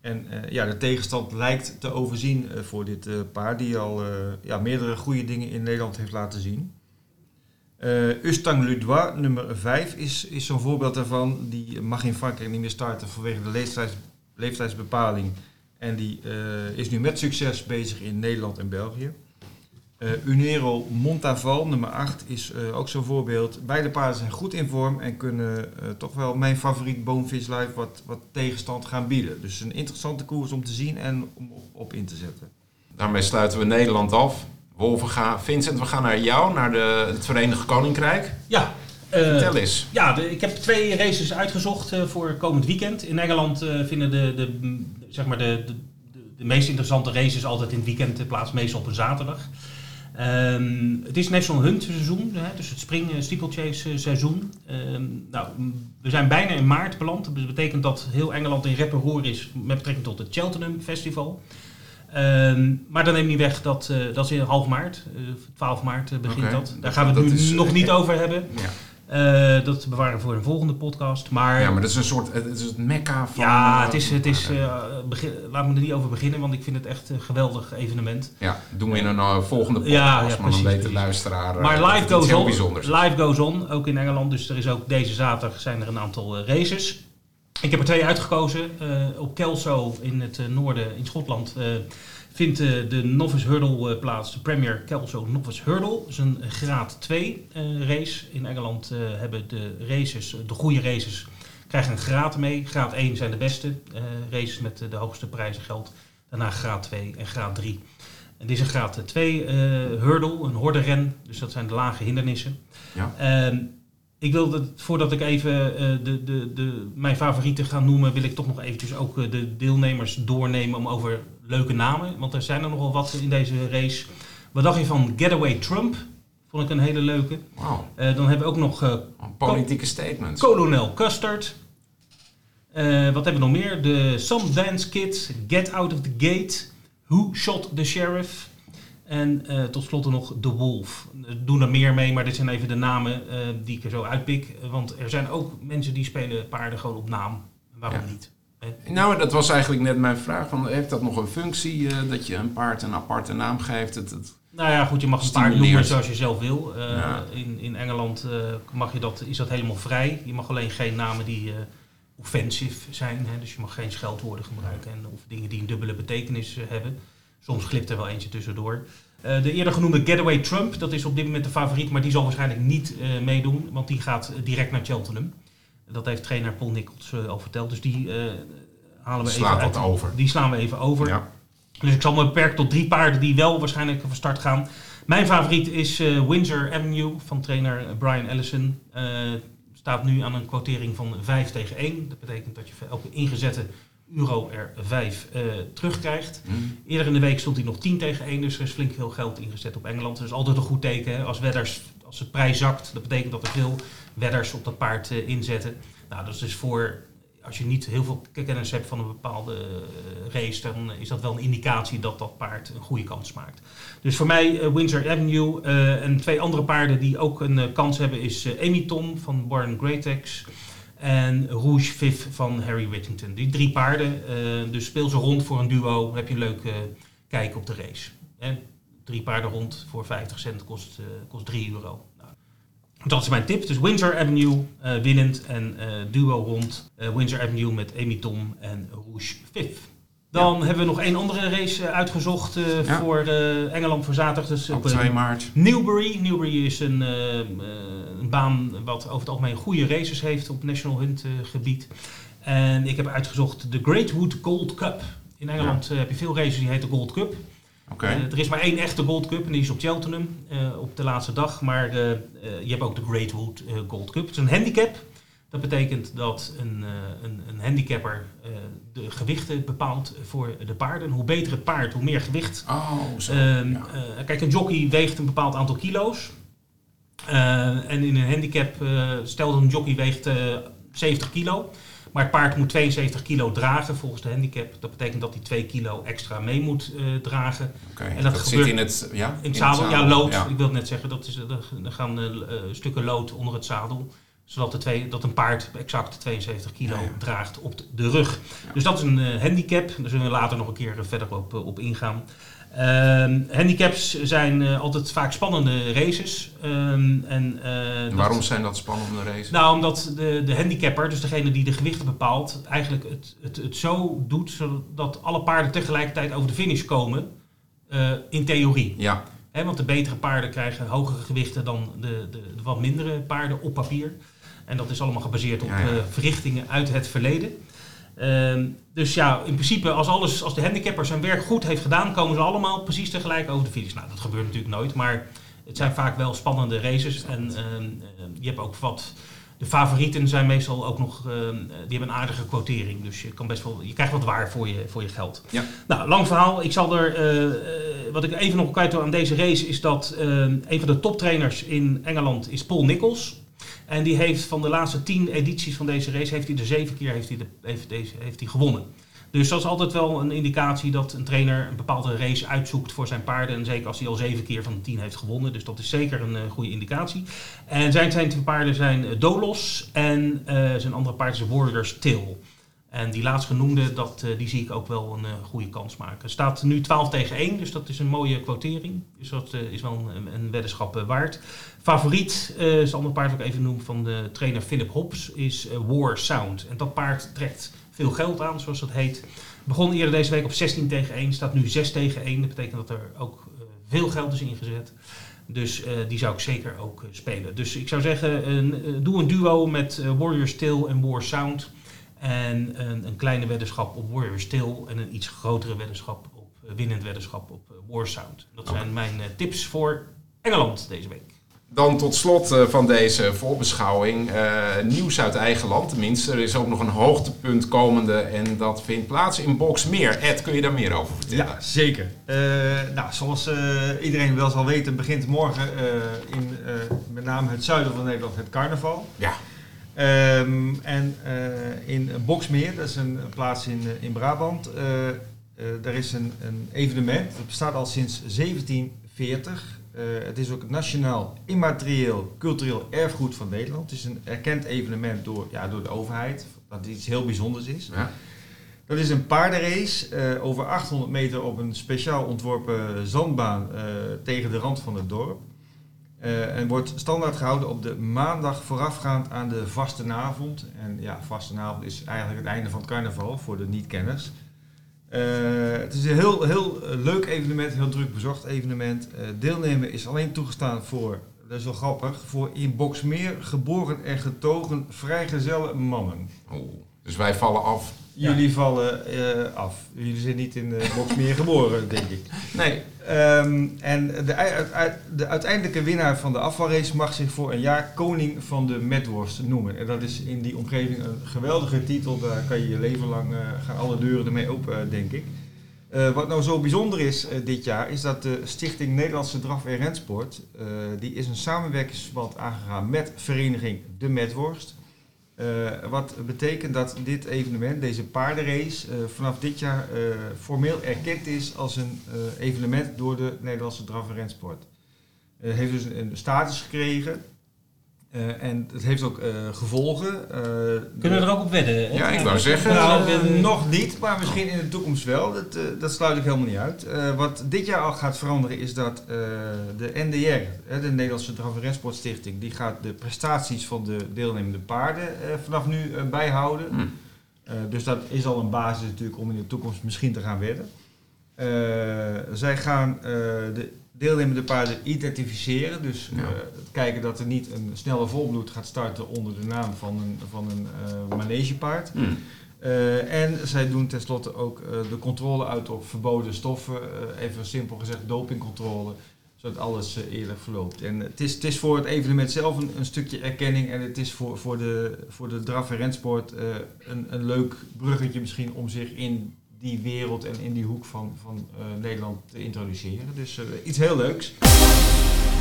En ja, de tegenstand lijkt te overzien voor dit paar die al ja, meerdere goede dingen in Nederland heeft laten zien. Uh, Ustang Ludois, nummer 5, is, is zo'n voorbeeld daarvan. Die mag in Frankrijk niet meer starten vanwege de leeftijds, leeftijdsbepaling. En die uh, is nu met succes bezig in Nederland en België. Uh, Unero Montaval, nummer 8, is ook zo'n voorbeeld. Beide paarden zijn goed in vorm en kunnen toch wel mijn favoriet Bonefish Live wat, wat tegenstand gaan bieden. Dus een interessante koers om te zien en om op in te zetten. Daarmee sluiten we Nederland af. Wolven, Vincent, we gaan naar jou, naar de, het Verenigd Koninkrijk. Ja, uh, Vertel eens. Ja, de, ik heb twee races uitgezocht uh, voor komend weekend. In Engeland uh, vinden de, de, zeg maar de, de, de, meest interessante races altijd in het weekend plaats, meestal op een zaterdag. Um, het is National Hunt seizoen, hè, dus het spring steeplechase seizoen. Um, nou, we zijn bijna in maart beland. Dat betekent dat heel Engeland in rep en roer is met betrekking tot het Cheltenham Festival. Um, maar dan neemt niet weg dat uh, dat is in half maart, uh, 12 maart uh, begint okay. dat. Daar gaan we het nu is, nog niet over hebben. Ja. Eh, dat bewaren we voor een volgende podcast. Maar Ja, maar dat is een soort, het is het mekka van... ja, eh, het is, het is, eh, begin, laat me er niet over beginnen, want ik vind het echt een geweldig evenement. Ja, doen we in een eh, volgende podcast, Ja, ja, maar dan precies, weet de precies. luisteraar eh, Maar live goes on. Live goes on, ook in Engeland. Dus er is ook deze zaterdag zijn er een aantal eh, races. Ik heb er twee uitgekozen. Eh, op Kelso in het eh, noorden, in Schotland, eh, vindt de Novice Hurdle plaats. De Premier Kelso Novice Hurdle. Dat is een graad 2 eh, race. In Engeland hebben de races, de goede races, krijgen een graad mee. Graad 1 zijn de beste races met de hoogste prijzen geld. Daarna graad 2 en graad 3. En dit is een graad 2 eh hurdle, een hordenren. Dus dat zijn de lage hindernissen. Ja. Ik wil dat, voordat ik even eh, de, de, de, mijn favorieten ga noemen, wil ik toch nog eventjes ook eh, de deelnemers doornemen om over leuke namen. Want er zijn er nogal wat in deze race. Wat dacht je van Getaway Trump? Vond ik een hele leuke. Eh, dan hebben we ook nog eh, politieke statements. Kolonel Custard. Wat hebben we nog meer? De Some Dance Kid, Get Out of the Gate, Who Shot the Sheriff. En eh, tot slot nog The Wolf. Er doen er meer mee, maar dit zijn even de namen eh, die ik er zo uitpik. Want er zijn ook mensen die spelen paarden gewoon op naam. Waarom Ja. niet? Hè? Nou, dat was eigenlijk net mijn vraag. Van, heeft dat nog een functie eh, dat je een paard een aparte naam geeft? Het, het- Nou ja, goed, je mag een paard noemen zoals je zelf wil. Ja. in, in Engeland mag je dat, is dat helemaal vrij. Je mag alleen geen namen die offensive zijn. Hè? Dus je mag geen scheldwoorden gebruiken en, of dingen die een dubbele betekenis hebben. Soms glipt er wel eentje tussendoor. Eh, de eerder genoemde Getaway Trump, dat is op dit moment de favoriet, maar die zal waarschijnlijk niet eh, meedoen, want die gaat eh, direct naar Cheltenham. Dat heeft trainer Paul Nichols al verteld, dus die halen we Slaat even uit. over. Die slaan we even over. ja. Dus ik zal me beperken tot drie paarden die wel waarschijnlijk van start gaan. Mijn favoriet is Windsor Avenue van trainer Brian Ellison. Staat nu aan een quotering van 5 tegen 1. Dat betekent dat je voor elke ingezette euro er 5 eh, terugkrijgt. Hm. Eerder in de week stond hij nog 10 tegen 1, dus er is flink veel geld ingezet op Engeland. Dat is altijd een goed teken. Hè? Als wedders, als de prijs zakt, dat betekent dat er veel wedders op dat paard eh, inzetten. Nou, dat is dus voor, als je niet heel veel kennis hebt van een bepaalde eh, race, dan is dat wel een indicatie dat dat paard een goede kans maakt. Dus voor mij Windsor Avenue en twee andere paarden die ook een kans hebben is Amy Tom van Warren Greatex. En Rouge Viv van Harry Whittington. Die drie paarden. eh, dus speel ze rond voor een duo. Heb je een leuk eh, kijk op de race. Drie paarden rond voor 50 cent kost, eh, kost 3 euro. Nou, dat is mijn tip. Dus Windsor Avenue eh, winnend en duo rond. Windsor Avenue met Amy Tom en Rouge Viv. Dan hebben we nog één andere race eh, uitgezocht eh, voor eh, Engeland voor zaterdag. Dus Op op, eh, 2 maart. Newbury. Newbury is een, een baan wat over het algemeen goede races heeft op national hunt gebied. En ik heb uitgezocht de Great Wood Gold Cup. In Engeland heb je veel races die heten Gold Cup. Oké. Eh, er is maar één echte Gold Cup en die is op Cheltenham op de laatste dag. Maar je hebt ook de Great Wood eh, Gold Cup. Het is een handicap. Dat betekent dat een, eh, een, een handicapper eh, de gewichten bepaalt voor de paarden. Hoe beter het paard, hoe meer gewicht Oh, zo. Ehm, ja. eh, kijk, een jockey weegt een bepaald aantal kilo's. En in een handicap, stel dat een jockey weegt eh 70 kilo. Maar het paard moet 72 kilo dragen volgens de handicap. Dat betekent dat hij 2 kilo extra mee moet dragen. Oké. en Dat, dat zit gebeurt in het, ja, In het zadel, ja, lood. Ja. Ik wil net zeggen, dat is, er gaan stukken lood onder het zadel. Zodat de twee, dat een paard exact 72 kilo Ja, ja. draagt op de- rug. Dus dat is een eh, handicap. Daar zullen we later nog een keer eh, verder op, eh, op ingaan. Ehm, handicaps zijn altijd vaak spannende races. Ehm, en, Waarom zijn dat spannende races? nou, omdat de, de handicapper, dus degene die de gewichten bepaalt, eigenlijk het, het, het zo doet zodat alle paarden tegelijkertijd over de finish komen. in theorie. ja, want de betere paarden krijgen hogere gewichten dan de, de, de wat mindere paarden op papier. En dat is allemaal gebaseerd op Ja, ja. eh, verrichtingen uit het verleden. Ehm, dus ja, in principe, als, alles, als de handicapper zijn werk goed heeft gedaan, komen ze allemaal precies tegelijk over de finish. Nou, dat gebeurt natuurlijk nooit, maar het zijn vaak wel spannende races. En ehm, ehm, je hebt ook wat. De favorieten zijn meestal ook nog, die hebben een aardige quotering. Dus je, kan best wel, je krijgt wat waar voor je, voor je geld. Ja. Nou, lang verhaal. Ik zal er, eh, eh, wat ik even nog kwijt wil aan deze race is dat een van de toptrainers in Engeland is Paul Nichols. En die heeft van de laatste tien edities van deze race, heeft hij er zeven keer heeft hij de, deze, heeft hij gewonnen. Dus dat is altijd wel een indicatie dat een trainer een bepaalde race uitzoekt voor zijn paarden. En zeker als hij al zeven keer van de tien heeft gewonnen. Dus dat is zeker een uh, goede indicatie. En zijn, zijn paarden zijn Dolos en zijn andere paard is Warriors Till. En die laatstgenoemde, dat, uh, die zie ik ook wel een uh, goede kans maken. staat nu 12 tegen 1, dus dat is een mooie quotering. Dus dat uh, is wel een, een weddenschap waard. Favoriet, is het andere paard ik even noem van de trainer Philip Hobbs, is War Sound. En dat paard trekt veel geld aan, zoals dat heet. Begon eerder deze week op 16 tegen 1, staat nu 6 tegen 1. Dat betekent dat er ook veel geld is ingezet. Dus die zou ik zeker ook spelen. Dus ik zou zeggen, doe een duo met Warrior Still en War Sound. En een, een, kleine weddenschap op Warrior Still en een iets grotere weddenschap op uh, winnend weddenschap op uh, War Sound. Dat zijn okay. mijn uh, tips voor Engeland deze week. Dan tot slot van deze voorbeschouwing nieuws uit eigen land. Tenminste, er is ook nog een hoogtepunt komende en dat vindt plaats in Boxmeer. Ed, kun je daar meer over vertellen? Ja, zeker. nou, zoals iedereen wel zal weten, begint morgen in met name het zuiden van Nederland het carnaval. Ja. Um, en uh, in Boksmeer, dat is een plaats in, in Brabant, uh, uh, daar is een, een, evenement. Het bestaat al sinds 1740. het is ook het Nationaal Immaterieel Cultureel Erfgoed van Nederland. Het is een erkend evenement door, ja, door de overheid, dat iets heel bijzonders is. Ja. Dat is een paardenrace over 800 meter op een speciaal ontworpen zandbaan tegen de rand van het dorp. Uh, en wordt standaard gehouden op de maandag voorafgaand aan de vastenavond. En ja, vastenavond is eigenlijk het einde van het carnaval voor de niet-kenners. Uh, het is een heel, heel leuk evenement, heel druk bezocht evenement. Uh, deelnemen is alleen toegestaan voor, dat is wel grappig, voor in Boksmeer geboren en getogen vrijgezelle mannen. Oh, dus wij vallen af. Jullie ja. vallen af. Jullie zijn niet in Boksmeer geboren, denk ik. Nee. Um, en de, de, uiteindelijke winnaar van de afvalrace mag zich voor een jaar koning van de metworst noemen. En dat is in die omgeving een geweldige titel. Daar kan je je leven lang uh, gaan alle deuren ermee open, uh, denk ik. Uh, wat nou zo bijzonder is dit jaar, is dat de Stichting Nederlandse Draf en Rensport, die is een samenwerkingsverband aangegaan met vereniging De Metworst. Uh, wat betekent dat dit evenement, deze paardenrace, uh, vanaf dit jaar uh, formeel erkend is als een evenement door de Nederlandse draf- en rensport. Heeft dus een status gekregen. En het heeft ook gevolgen. Kunnen we er ook op wedden? Ja, ik wou zeggen. Nou, nog niet, maar misschien in de toekomst wel. Dat, dat sluit ik helemaal niet uit. wat dit jaar al gaat veranderen is dat de NDR, de Nederlandse Draf- en Rensportstichting, die gaat de prestaties van de deelnemende paarden vanaf nu bijhouden. Hmm. dus dat is al een basis natuurlijk om in de toekomst misschien te gaan wedden. zij gaan de deelnemende paarden identificeren. Dus Ja. uh, kijken dat er niet een snelle volbloed gaat starten onder de naam van een, van een uh, manegepaard. Hmm. Uh, en zij doen tenslotte ook de controle uit op verboden stoffen. even simpel gezegd dopingcontrole. Zodat alles eerlijk verloopt. En het is, het is voor het evenement zelf een, een stukje erkenning. En het is voor, voor, de, voor de draf- en rensport een, een leuk bruggetje misschien om zich in die wereld en in die hoek van, van uh, Nederland te introduceren. Dus uh, iets heel leuks.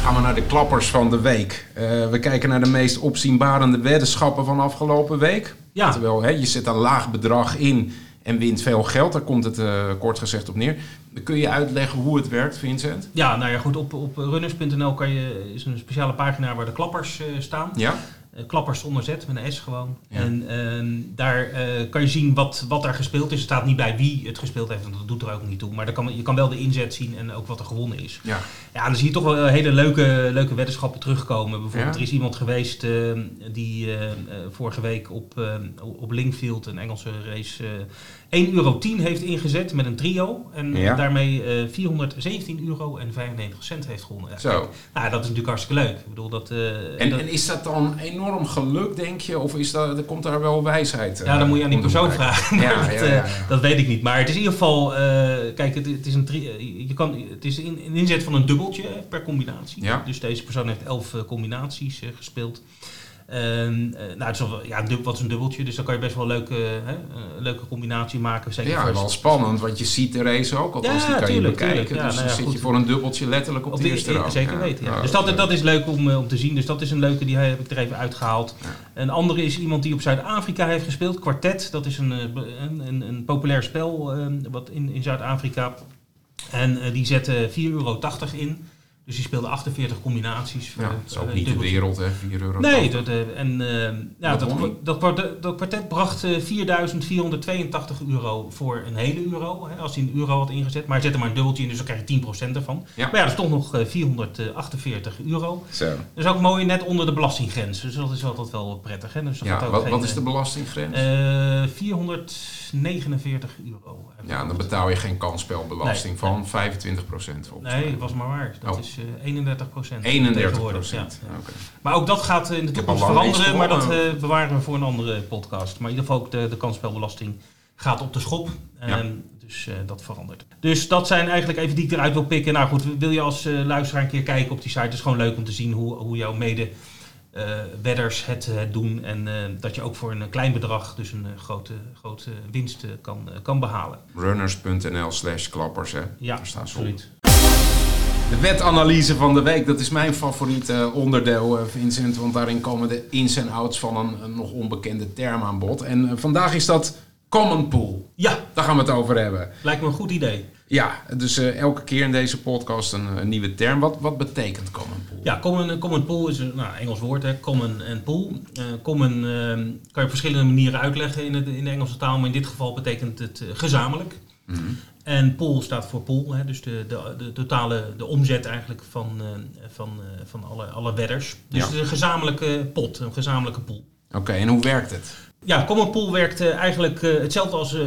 Gaan we naar de klappers van de week. Uh, we kijken naar de meest opzienbarende weddenschappen van afgelopen week. Ja. Terwijl hè, je zet een laag bedrag in en wint veel geld. Daar komt het kort gezegd op neer. Kun je uitleggen hoe het werkt, Vincent? Ja, nou ja, goed. Op, op runners.nl kan je, is een speciale pagina waar de klappers staan. Ja. Uh, klappers zonder Z, met een S gewoon. Ja. En uh, daar uh, kan je zien wat, wat er gespeeld is. Er staat niet bij wie het gespeeld heeft, want dat doet er ook niet toe. Maar dan kan, je kan wel de inzet zien en ook wat er gewonnen is. Ja, ja dan zie je toch wel hele leuke, leuke weddenschappen terugkomen. Bijvoorbeeld, Ja. er is iemand geweest die vorige week op, op Linkfield, een Engelse race, 1,10 euro heeft ingezet met een trio. En Ja. daarmee 417 euro en 95 cent heeft gewonnen. Zo. Nou, dat is natuurlijk hartstikke leuk. Ik bedoel, dat... En, dat- en is dat dan enorm geluk, denk je? Of is dat, er komt daar wel wijsheid Ja, dan moet je aan die persoon vragen. Ja, dat, ja, ja, eh, dat weet ik niet. Maar het is in ieder geval, eh, kijk, het, het is een, eh, je kan, het is in, een inzet van een dubbeltje per combinatie. Ja. Dus deze persoon heeft elf eh, combinaties eh, gespeeld. En, eh, nou, het is wel, ja, dub- wat is een dubbeltje, dus dan kan je best wel een leuke, hè, een leuke combinatie maken. Zeker Ja, wel spannend, want je ziet de race ook, althans Ja, die kan tuurlijk, je bekijken. Ja, dus nou dan zit je voor een dubbeltje letterlijk op, Op de de eerste rang. Zeker weten, ja. Dus dat, dat is leuk om, eh, om te zien. Dus dat is een leuke, die heb ik er even uitgehaald. Een andere is iemand die op Zuid-Afrika heeft gespeeld. Quartet, dat is een, eh, een, een, een populair spel eh, wat in, in Zuid-Afrika. En die zette 4,80 euro in. Dus die speelde 48 combinaties. Ja, dat is ook eh, niet de wereld, hè, 4 euro. Nee, dat, eh, en, eh, ja, dat, dat, dat kwartet bracht eh, 4.482 euro voor een hele euro. Hè, als hij een euro had ingezet. Maar hij zette maar een dubbeltje in, dus dan krijg je 10% ervan. Ja. Maar ja, dat is toch nog eh, 448 euro. Zo. Dat is ook mooi net onder de belastinggrens. Dus dat is altijd wel prettig. Hè? Dus dat Ja, ook wat, geen, wat is de belastinggrens? eh, 449 euro. Ja, dan betaal je geen kansspelbelasting Nee, van 25 procent. Nee, dat was maar waar. Dat Oh. is eh 31 procent. 31 procent. Ja. Maar ook dat gaat in de toekomst veranderen, maar dat eh, bewaren we voor een andere podcast. Maar in ieder geval ook de, de kansspelbelasting gaat op de schop. Ja. Ehm, dus eh, dat verandert. Dus dat zijn eigenlijk even die ik eruit wil pikken. Nou goed, wil je als eh, luisteraar een keer kijken op die site? Het is gewoon leuk om te zien hoe, hoe jouw mede eh, wedders het eh, doen. En eh, dat je ook voor een klein bedrag dus een eh, grote, grote winst eh, kan, eh, kan behalen. Runners.nl slash klappers, hè. Ja, Daar staan ze op. absoluut. De wetanalyse van de week, dat is mijn favoriete onderdeel, eh, Vincent. Want daarin komen de ins en outs van een, een nog onbekende term aan bod. En eh, vandaag is dat common pool. Ja, Daar gaan we het over hebben. lijkt me een goed idee. Ja, dus eh, elke keer in deze podcast een, een nieuwe term. Wat, wat betekent common pool? Ja, common, common pool is een nou, Engels woord, hè. common en pool. Eh, common eh, kan je op verschillende manieren uitleggen in, het, in de Engelse taal, maar in dit geval betekent het eh, gezamenlijk. Mhm. En pool staat voor pool, hè, dus de, de, de totale de omzet eigenlijk van, eh, van, eh, van alle, alle wedders. Dus Ja. het is een gezamenlijke pot, een gezamenlijke pool. Oké, en hoe werkt het? Ja, Common Pool werkt eh, eigenlijk eh, hetzelfde als, eh,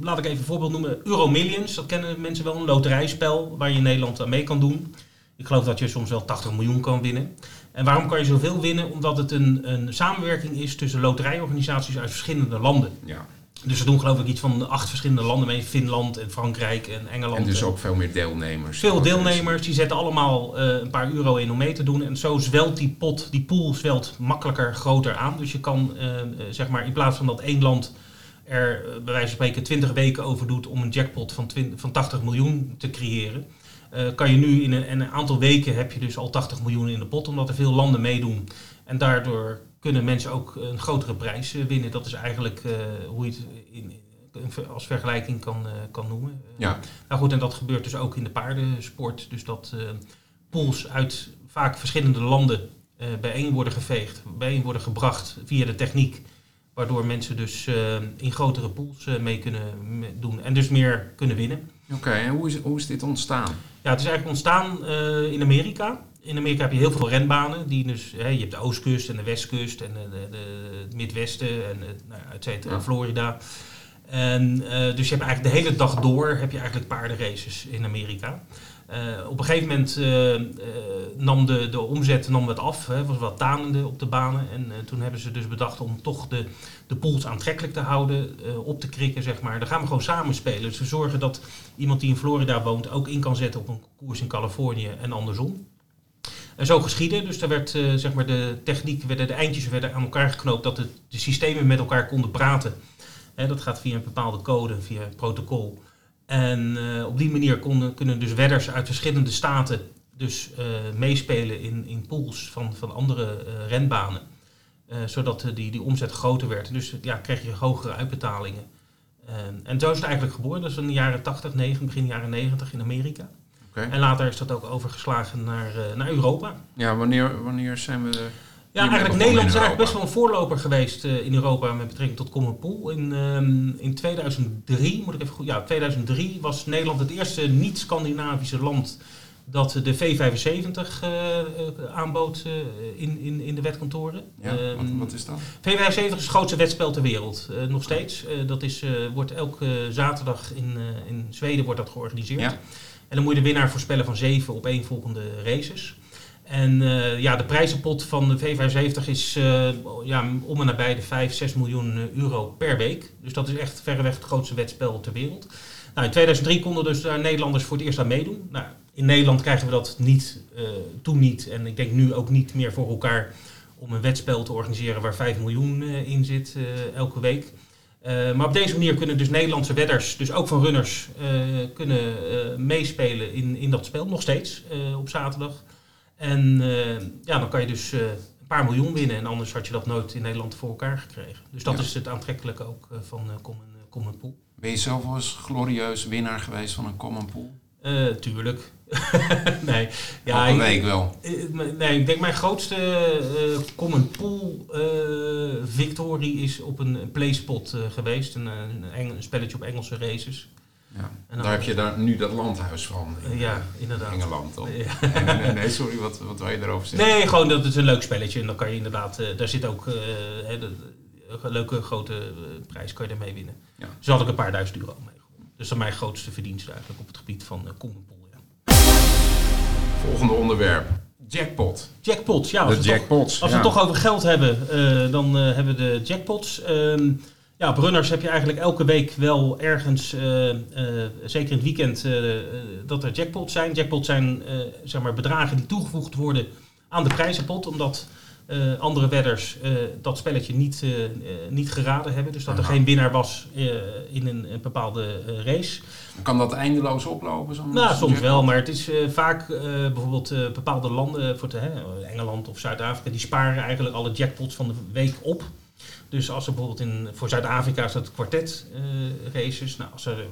laat ik even een voorbeeld noemen, Euro Millions. Dat kennen mensen wel, een loterijspel waar je in Nederland aan mee kan doen. Ik geloof dat je soms wel 80 miljoen kan winnen. En waarom kan je zoveel winnen? Omdat het een, een samenwerking is tussen loterijorganisaties uit verschillende landen. Ja. Dus ze doen geloof ik iets van acht verschillende landen mee. Finland en Frankrijk en Engeland. En dus ook veel meer deelnemers. veel deelnemers, die zetten allemaal eh, een paar euro in om mee te doen. En zo zwelt die pot, die pool zwelt makkelijker, groter aan. Dus je kan, eh, eh, zeg maar, in plaats van dat één land er bij wijze van spreken 20 weken over doet om een jackpot van, 20 van 80 miljoen te creëren. kan je nu in een, in een aantal weken heb je dus al 80 miljoen in de pot, omdat er veel landen meedoen. En daardoor kunnen mensen ook een grotere prijs eh, winnen. Dat is eigenlijk eh, hoe je het in, in- als vergelijking kan, eh, kan noemen. Ja, Nou goed, en dat gebeurt dus ook in de paardensport. Dus dat pools uit vaak verschillende landen bijeen worden geveegd, bijeen worden gebracht via de techniek. Waardoor mensen dus in grotere pools mee kunnen doen en dus meer kunnen winnen. oké. En hoe is, hoe is dit ontstaan? Ja, het is eigenlijk ontstaan in Amerika. In Amerika heb je heel veel renbanen. Die dus, hè, je hebt de oostkust en de westkust en de, de, de- het midwesten en nou, et cetera, Ja. Florida. En, eh, dus je hebt eigenlijk de hele dag door heb je eigenlijk paardenraces in Amerika. Eh, op een gegeven moment eh, nam de, de omzet nam wat af. Het was wat tanende op de banen. En toen hebben ze dus bedacht om toch de, de pools aantrekkelijk te houden, op te krikken, zeg maar. Dan gaan we gewoon samen spelen. Dus we zorgen dat iemand die in Florida woont ook in kan zetten op een koers in Californië en andersom. En zo geschiedde. Dus daar werd eh, zeg maar de techniek, werden, de eindjes werden aan elkaar geknoopt dat de, systemen met elkaar konden praten. Dat gaat via een bepaalde code, via protocol. En eh, op die manier konden, kunnen dus wedders uit verschillende staten dus eh, meespelen in, in pools van, van andere renbanen. Zodat die, die omzet groter werd. Dus ja, kreeg je hogere uitbetalingen. En zo is het eigenlijk geboren. Dat in de jaren 80, 90, begin jaren 90 in Amerika. En later is dat ook overgeslagen naar, eh, naar Europa. Ja, wanneer, wanneer zijn we... Ja, eigenlijk Nederland is eigenlijk best wel een voorloper geweest eh, in Europa met betrekking tot Common Pool. In, ehm, in 2003, moet ik even goed, ja, 2003 was Nederland het eerste niet-Scandinavische land dat de V75 eh, aanbood in, in, in de wetkantoren. Ja, wat, Ehm, wat is dat? V75 is het grootste wetspel ter wereld, nog steeds. Dat is, wordt elke zaterdag in, in Zweden wordt dat georganiseerd. Ja. En dan moet je de winnaar voorspellen van zeven opeenvolgende races. En eh, ja, de prijzenpot van de V75 is eh, ja, om en nabij de 5, 6 miljoen eh, euro per week. Dus dat is echt verreweg het grootste wetspel ter wereld. Nou, in 2003 konden dus daar Nederlanders voor het eerst aan meedoen. Nou, in Nederland krijgen we dat niet, toen niet. En ik denk nu ook niet meer voor elkaar om een wedspel te organiseren waar 5 miljoen in zit elke week. Maar op deze manier kunnen dus Nederlandse wedders, dus ook van runners, kunnen meespelen in, in dat spel, nog steeds op zaterdag. En ja, dan kan je dus paar miljoen winnen. En anders had je dat nooit in Nederland voor elkaar gekregen. Dus dat is het aantrekkelijke ook uh, van uh, Common, uh, Common Pool. Ben je zelf wel eens glorieus winnaar geweest van een Common Pool? Tuurlijk. nee. Ja, een week wel. nee, ik denk mijn grootste Common Pool victorie is op een playspot geweest. Een, een, een, spelletje op Engelse races. Ja. En daar heb je daar nu dat landhuis van. In, ja, inderdaad. Engeland, toch? Ja. nee, sorry, wat, wat wil je erover zeggen? Nee, gewoon dat het een leuk spelletje. En dan kan je inderdaad, daar zit ook een leuke grote prijs kan je ermee winnen. Ja. Dus had ik een paar duizend euro mee. Dus dat mijn grootste verdienste eigenlijk op het gebied van uh, Pool. Ja. Volgende onderwerp. Jackpot. Jackpots, ja. Als, de we, jackpots, toch, als we toch over geld hebben, dan hebben we de jackpots. Ehm, ja, op runners heb je eigenlijk elke week wel ergens, zeker in het weekend, dat er jackpots zijn. Jackpots zijn zeg maar bedragen die toegevoegd worden aan de prijzenpot, omdat andere wedders dat spelletje niet, niet geraden hebben. Dus dat er geen winnaar was in een, een bepaalde race. Kan dat eindeloos oplopen? Nou, soms wel, maar het is vaak bijvoorbeeld bepaalde landen, voor Engeland of Zuid-Afrika, die sparen eigenlijk alle jackpots van de week op. Dus als er bijvoorbeeld in, voor Zuid-Afrika is dat kwartet uh, races. Nou, als er uh,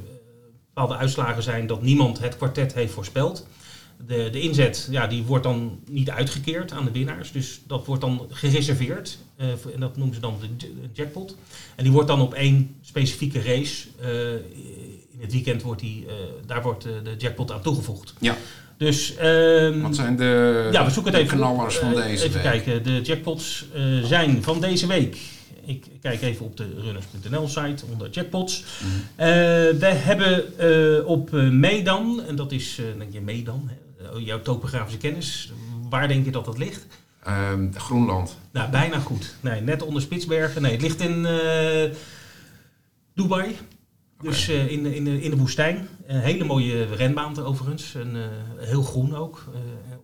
bepaalde uitslagen zijn dat niemand het kwartet heeft voorspeld. De, de inzet ja, die wordt dan niet uitgekeerd aan de winnaars. Dus dat wordt dan gereserveerd. Uh, en dat noemen ze dan de, jackpot. En die wordt dan op één specifieke race. in het weekend wordt die, daar wordt de jackpot aan toegevoegd. Ja. Dus, uh, Wat zijn de, ja, we zoeken het even knallers van deze Even kijken. De jackpots zijn van deze week ik kijk even op de runners.nl site onder jackpots. Mm we hebben uh, op uh, Medan, en dat is, denk je Medan, jouw topografische kennis. Waar denk je dat dat ligt? Ehm, Groenland. Nou, bijna goed. Nee, net onder Spitsbergen. Nee, het ligt in Dubai. Dus uh, in, in, de, in de woestijn. Een hele mooie renbaan overigens. En, heel groen ook.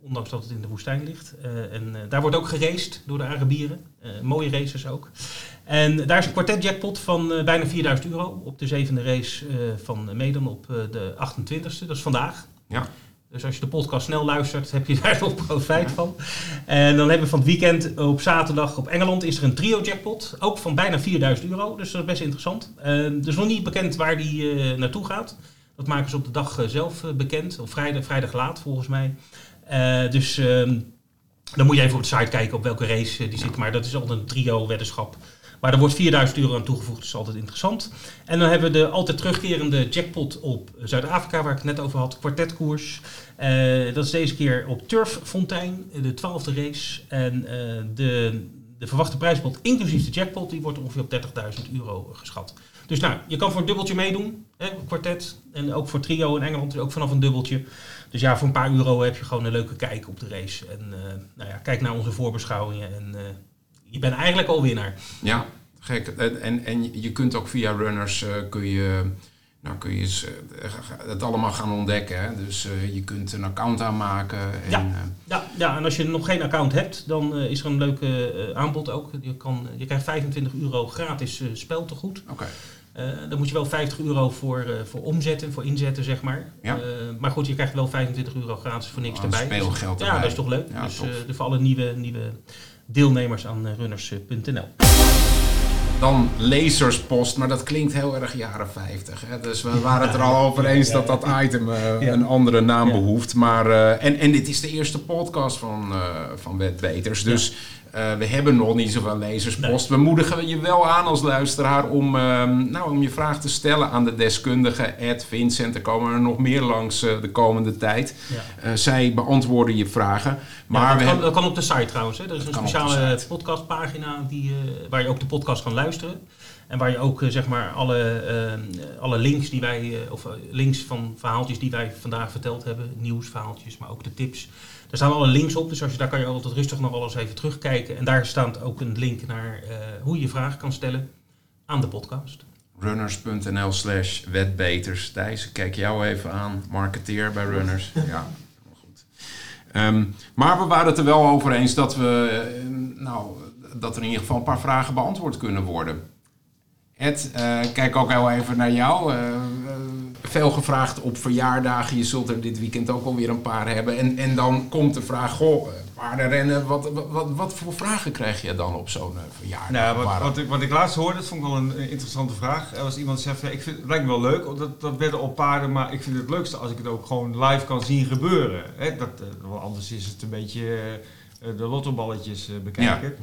Ondanks dat het in de woestijn ligt. en daar wordt ook geraced door de Arabieren. mooie races ook. En daar is een kwartet jackpot van uh, bijna 4000 euro op de zevende race uh, van Medan op uh, de 28e. Dat is vandaag. Ja. Dus als je de podcast snel luistert, heb je daar nog profijt van. En dan hebben we van het weekend op zaterdag op Engeland is er een trio jackpot. Ook van bijna 4000 euro. Dus dat is best interessant. dus nog niet bekend waar die naartoe gaat. Dat maken ze op de dag zelf bekend. Of vrijdag, vrijdag laat volgens mij. Dus ehm, dan moet je even op de site kijken op welke race die zit. Maar dat is altijd een trio weddenschap. Maar er wordt 4000 euro aan toegevoegd, dat is altijd interessant. En dan hebben we de altijd terugkerende jackpot op Zuid-Afrika, waar ik het net over had, kwartetkoers. Uh, dat is deze keer op Turf Fontein, de twaalfde race. En de, de verwachte prijspot, inclusief de jackpot, die wordt ongeveer op 30.000 euro geschat. Dus nou, je kan voor een dubbeltje meedoen, hè, kwartet. En ook voor trio in Engeland, ook vanaf een dubbeltje. Dus ja, voor een paar euro heb je gewoon een leuke kijk op de race. En uh, nou ja, kijk naar onze voorbeschouwingen en je bent eigenlijk al winnaar. Ja, gek. En, en je kunt ook via runners uh, kun je, nou kun je het allemaal gaan ontdekken. Hè? Dus uh, je kunt een account aanmaken. En, ja. ja, ja, en als je nog geen account hebt, dan is er een leuke aanbod ook. Je, kan, je krijgt 25 euro gratis speltegoed. Oké. Dan moet je wel 50 euro voor, uh, voor omzetten, voor inzetten, zeg maar. Ja. Uh, maar goed, je krijgt wel 25 euro gratis voor niks oh, erbij. Speelgeld dus, Ja, dat is toch leuk. Ja, dus voor alle nieuwe, nieuwe deelnemers aan runners.nl. Dan laserspost, maar dat klinkt heel erg jaren 50. Hè? Dus we waren het er al over eens dat dat item uh, ja. een andere naam ja. behoeft. Maar, uh, en, en dit is de eerste podcast van, uh, van Wetbeters. Dus ja. Uh, we hebben nog niet zoveel lezerspost. Nee. We moedigen je wel aan als luisteraar om, uh, nou, om je vraag te stellen aan de deskundige Ed Vincent. Er komen er nog meer langs uh, de komende tijd. Ja. zij beantwoorden je vragen. Maar ja, dat, kan, hebben... dat, kan, op de site trouwens. Hè. Er is een speciale podcastpagina die, waar je ook de podcast kan luisteren. En waar je ook zeg maar alle, alle links die wij, of links van verhaaltjes die wij vandaag verteld hebben, nieuwsverhaaltjes, maar ook de tips. Er staan alle links op, dus als je, daar kan je altijd rustig nog alles even terugkijken. En daar staat ook een link naar uh, hoe je vragen kan stellen aan de podcast. Runners.nl slash wetbeters. Thijs, kijk jou even aan. Marketeer bij Runners. ja, goed. Ehm, maar we waren het er wel over eens dat, we, eh, nou, dat er in ieder geval een paar vragen beantwoord kunnen worden. Ed, eh, kijk ook heel even naar jou. Eh, eh, veel gevraagd op verjaardagen. Je zult er dit weekend ook alweer een paar hebben. En, en dan komt de vraag, goh, paardenrennen. Wat, wat, wat, wat voor vragen krijg je dan op zo'n eh, verjaardag? Nou, wat, wat, ik, wat ik laatst hoorde, dat vond ik wel een eh, interessante vraag. Er was iemand die ja, ik vind, het lijkt me wel leuk, dat, dat werden op paarden, maar ik vind het leukste als ik het ook gewoon live kan zien gebeuren. Hè? Dat, eh, want anders is het een beetje de lottoballetjes bekijken.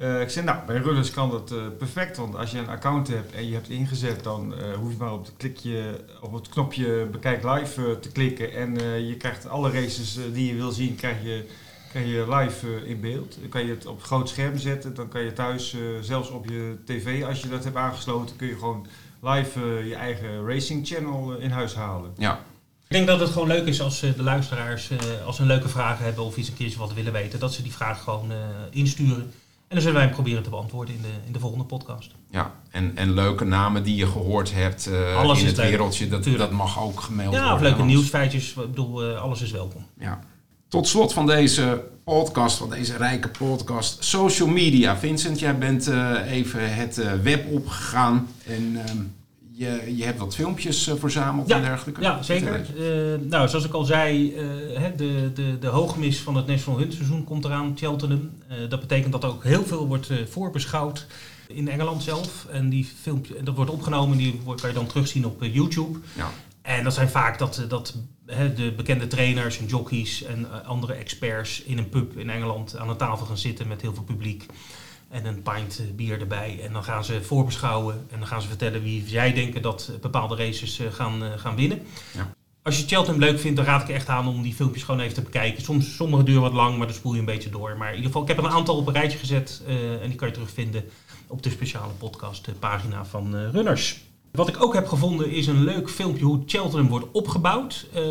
Eh, ik zei, nou, bij Runners kan dat eh, perfect, want als je een account hebt en je hebt ingezet, dan eh, hoef je maar op, het klikje, op het knopje bekijk live te klikken en eh, je krijgt alle races die je wil zien, krijg je, krijg je live eh, in beeld. Dan kan je het op het groot scherm zetten, dan kan je thuis, eh, zelfs op je tv, als je dat hebt aangesloten, kun je gewoon live eh, je eigen racing channel in huis halen. Ja, Ik denk dat het gewoon leuk is als de luisteraars, eh, als ze een leuke vraag hebben of iets een keertje wat willen weten, dat ze die vraag gewoon eh, insturen. En dan zullen wij hem proberen te beantwoorden in de, in de volgende podcast. ja. En, en leuke namen die je gehoord hebt eh, Alles in het leuk, wereldje, dat, tuurlijk. dat mag ook gemaild Ja, worden. of leuke nieuwsfeitjes. Ik bedoel, eh, alles is welkom. Ja. Tot slot van deze podcast, van deze rijke podcast, social media. Vincent, jij bent eh, even het web opgegaan en ehm, je, je hebt wat filmpjes eh, verzameld en dergelijke. Ja, zeker. Eh, nou, zoals ik al zei, eh, de, de, de hoogmis van het National Hunt seizoen komt eraan, Cheltenham. Dat betekent dat er ook heel veel wordt voorbeschouwd in Engeland zelf. En die filmpje, dat wordt opgenomen, die kan je dan terugzien op YouTube. Ja. En dat zijn vaak dat, dat de bekende trainers en jockeys en andere experts in een pub in Engeland aan een tafel gaan zitten met heel veel publiek. En een pint bier erbij. En dan gaan ze voorbeschouwen. En dan gaan ze vertellen wie zij denken dat bepaalde races eh, gaan, eh, gaan winnen. Ja. Als je Cheltenham leuk vindt, dan raad ik je echt aan om die filmpjes gewoon even te bekijken. Soms, sommige duren wat lang, maar dan spoel je een beetje door. Maar in ieder geval, ik heb een aantal op een rijtje gezet. eh, en die kan je terugvinden op de speciale podcastpagina van Runners. Wat ik ook heb gevonden is een leuk filmpje hoe Cheltenham wordt opgebouwd. Eh,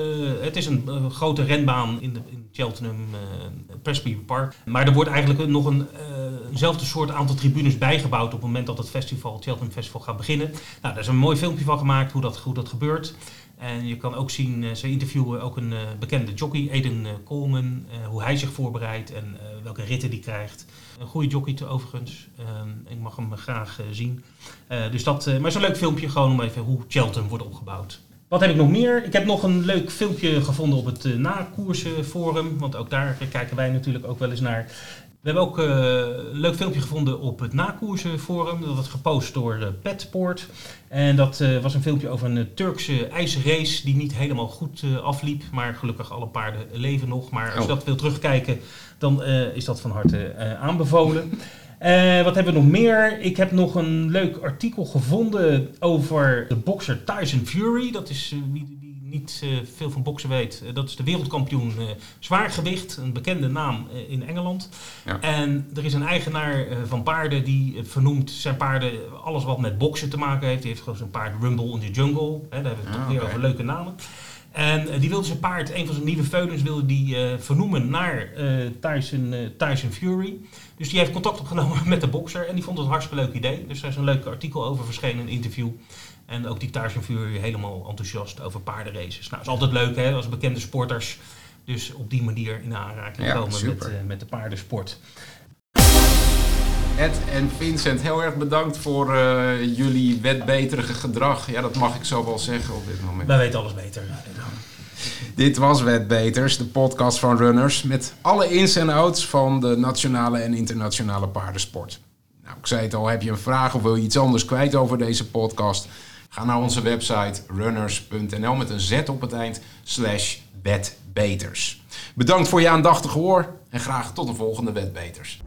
het is een eh, grote renbaan in, de, in Cheltenham, eh Presby Park. Maar er wordt eigenlijk nog een, eenzelfde soort aantal tribunes bijgebouwd op het moment dat het festival, Cheltenham Festival gaat beginnen. Nou, daar is een mooi filmpje van gemaakt hoe dat, hoe dat gebeurt. En je kan ook zien, ze interviewen ook een bekende jockey, Eden Coleman, hoe hij zich voorbereidt en welke ritten die krijgt. Een goede jockey te overigens. Ehm, ik mag hem graag eh, zien. Eh, dus dat, eh, maar zo'n leuk filmpje gewoon om even hoe Cheltenham wordt opgebouwd. Wat heb ik nog meer? Ik heb nog een leuk filmpje gevonden op het nakoersenforum. Want ook daar kijken wij natuurlijk ook wel eens naar. We hebben ook uh, een leuk filmpje gevonden op het nakoersenforum. Dat was gepost door uh, Petsport. En dat uh, was een filmpje over een Turkse ijsrace die niet helemaal goed afliep. Maar gelukkig alle paarden leven nog. Maar als je dat wil terugkijken, dan is dat van harte aanbevolen. Uh, wat hebben we nog meer? Ik heb nog een leuk artikel gevonden over de bokser Tyson Fury. Dat is uh, wie niet uh, veel van boksen weet. Uh, dat is de wereldkampioen zwaargewicht. Een bekende naam in Engeland. Ja. En er is een eigenaar van paarden die vernoemt zijn paarden alles wat met boksen te maken heeft. Die heeft gewoon zijn paard Rumble in the Jungle. Hè, daar hebben we het ah, toch weer okay. over leuke namen. En die wilde zijn paard, een van zijn nieuwe veulens, wilde die uh, vernoemen naar uh, Tyson, Tyson Fury. Dus die heeft contact opgenomen met de bokser en die vond het een hartstikke leuk idee. Dus daar is een leuk artikel over verschenen, een interview. En ook die Fury helemaal enthousiast over paardenraces. Nou, is altijd leuk hè, als bekende sporters dus op die manier in aanraking ja, komen met, uh, met de paardensport. Ed en Vincent, heel erg bedankt voor uh, jullie wetbeterige gedrag. Ja, dat mag ik zo wel zeggen op dit moment. Wij weten alles beter. Dit was Wetbeters, de podcast van Runners. Met alle ins en outs van de nationale en internationale paardensport. Nou, ik zei het al, heb je een vraag of wil je iets anders kwijt over deze podcast? Ga naar onze website runners.nl met een z op het eind, slash wetbeters. Bedankt voor je aandachtige hoor en graag tot de volgende Wetbeters.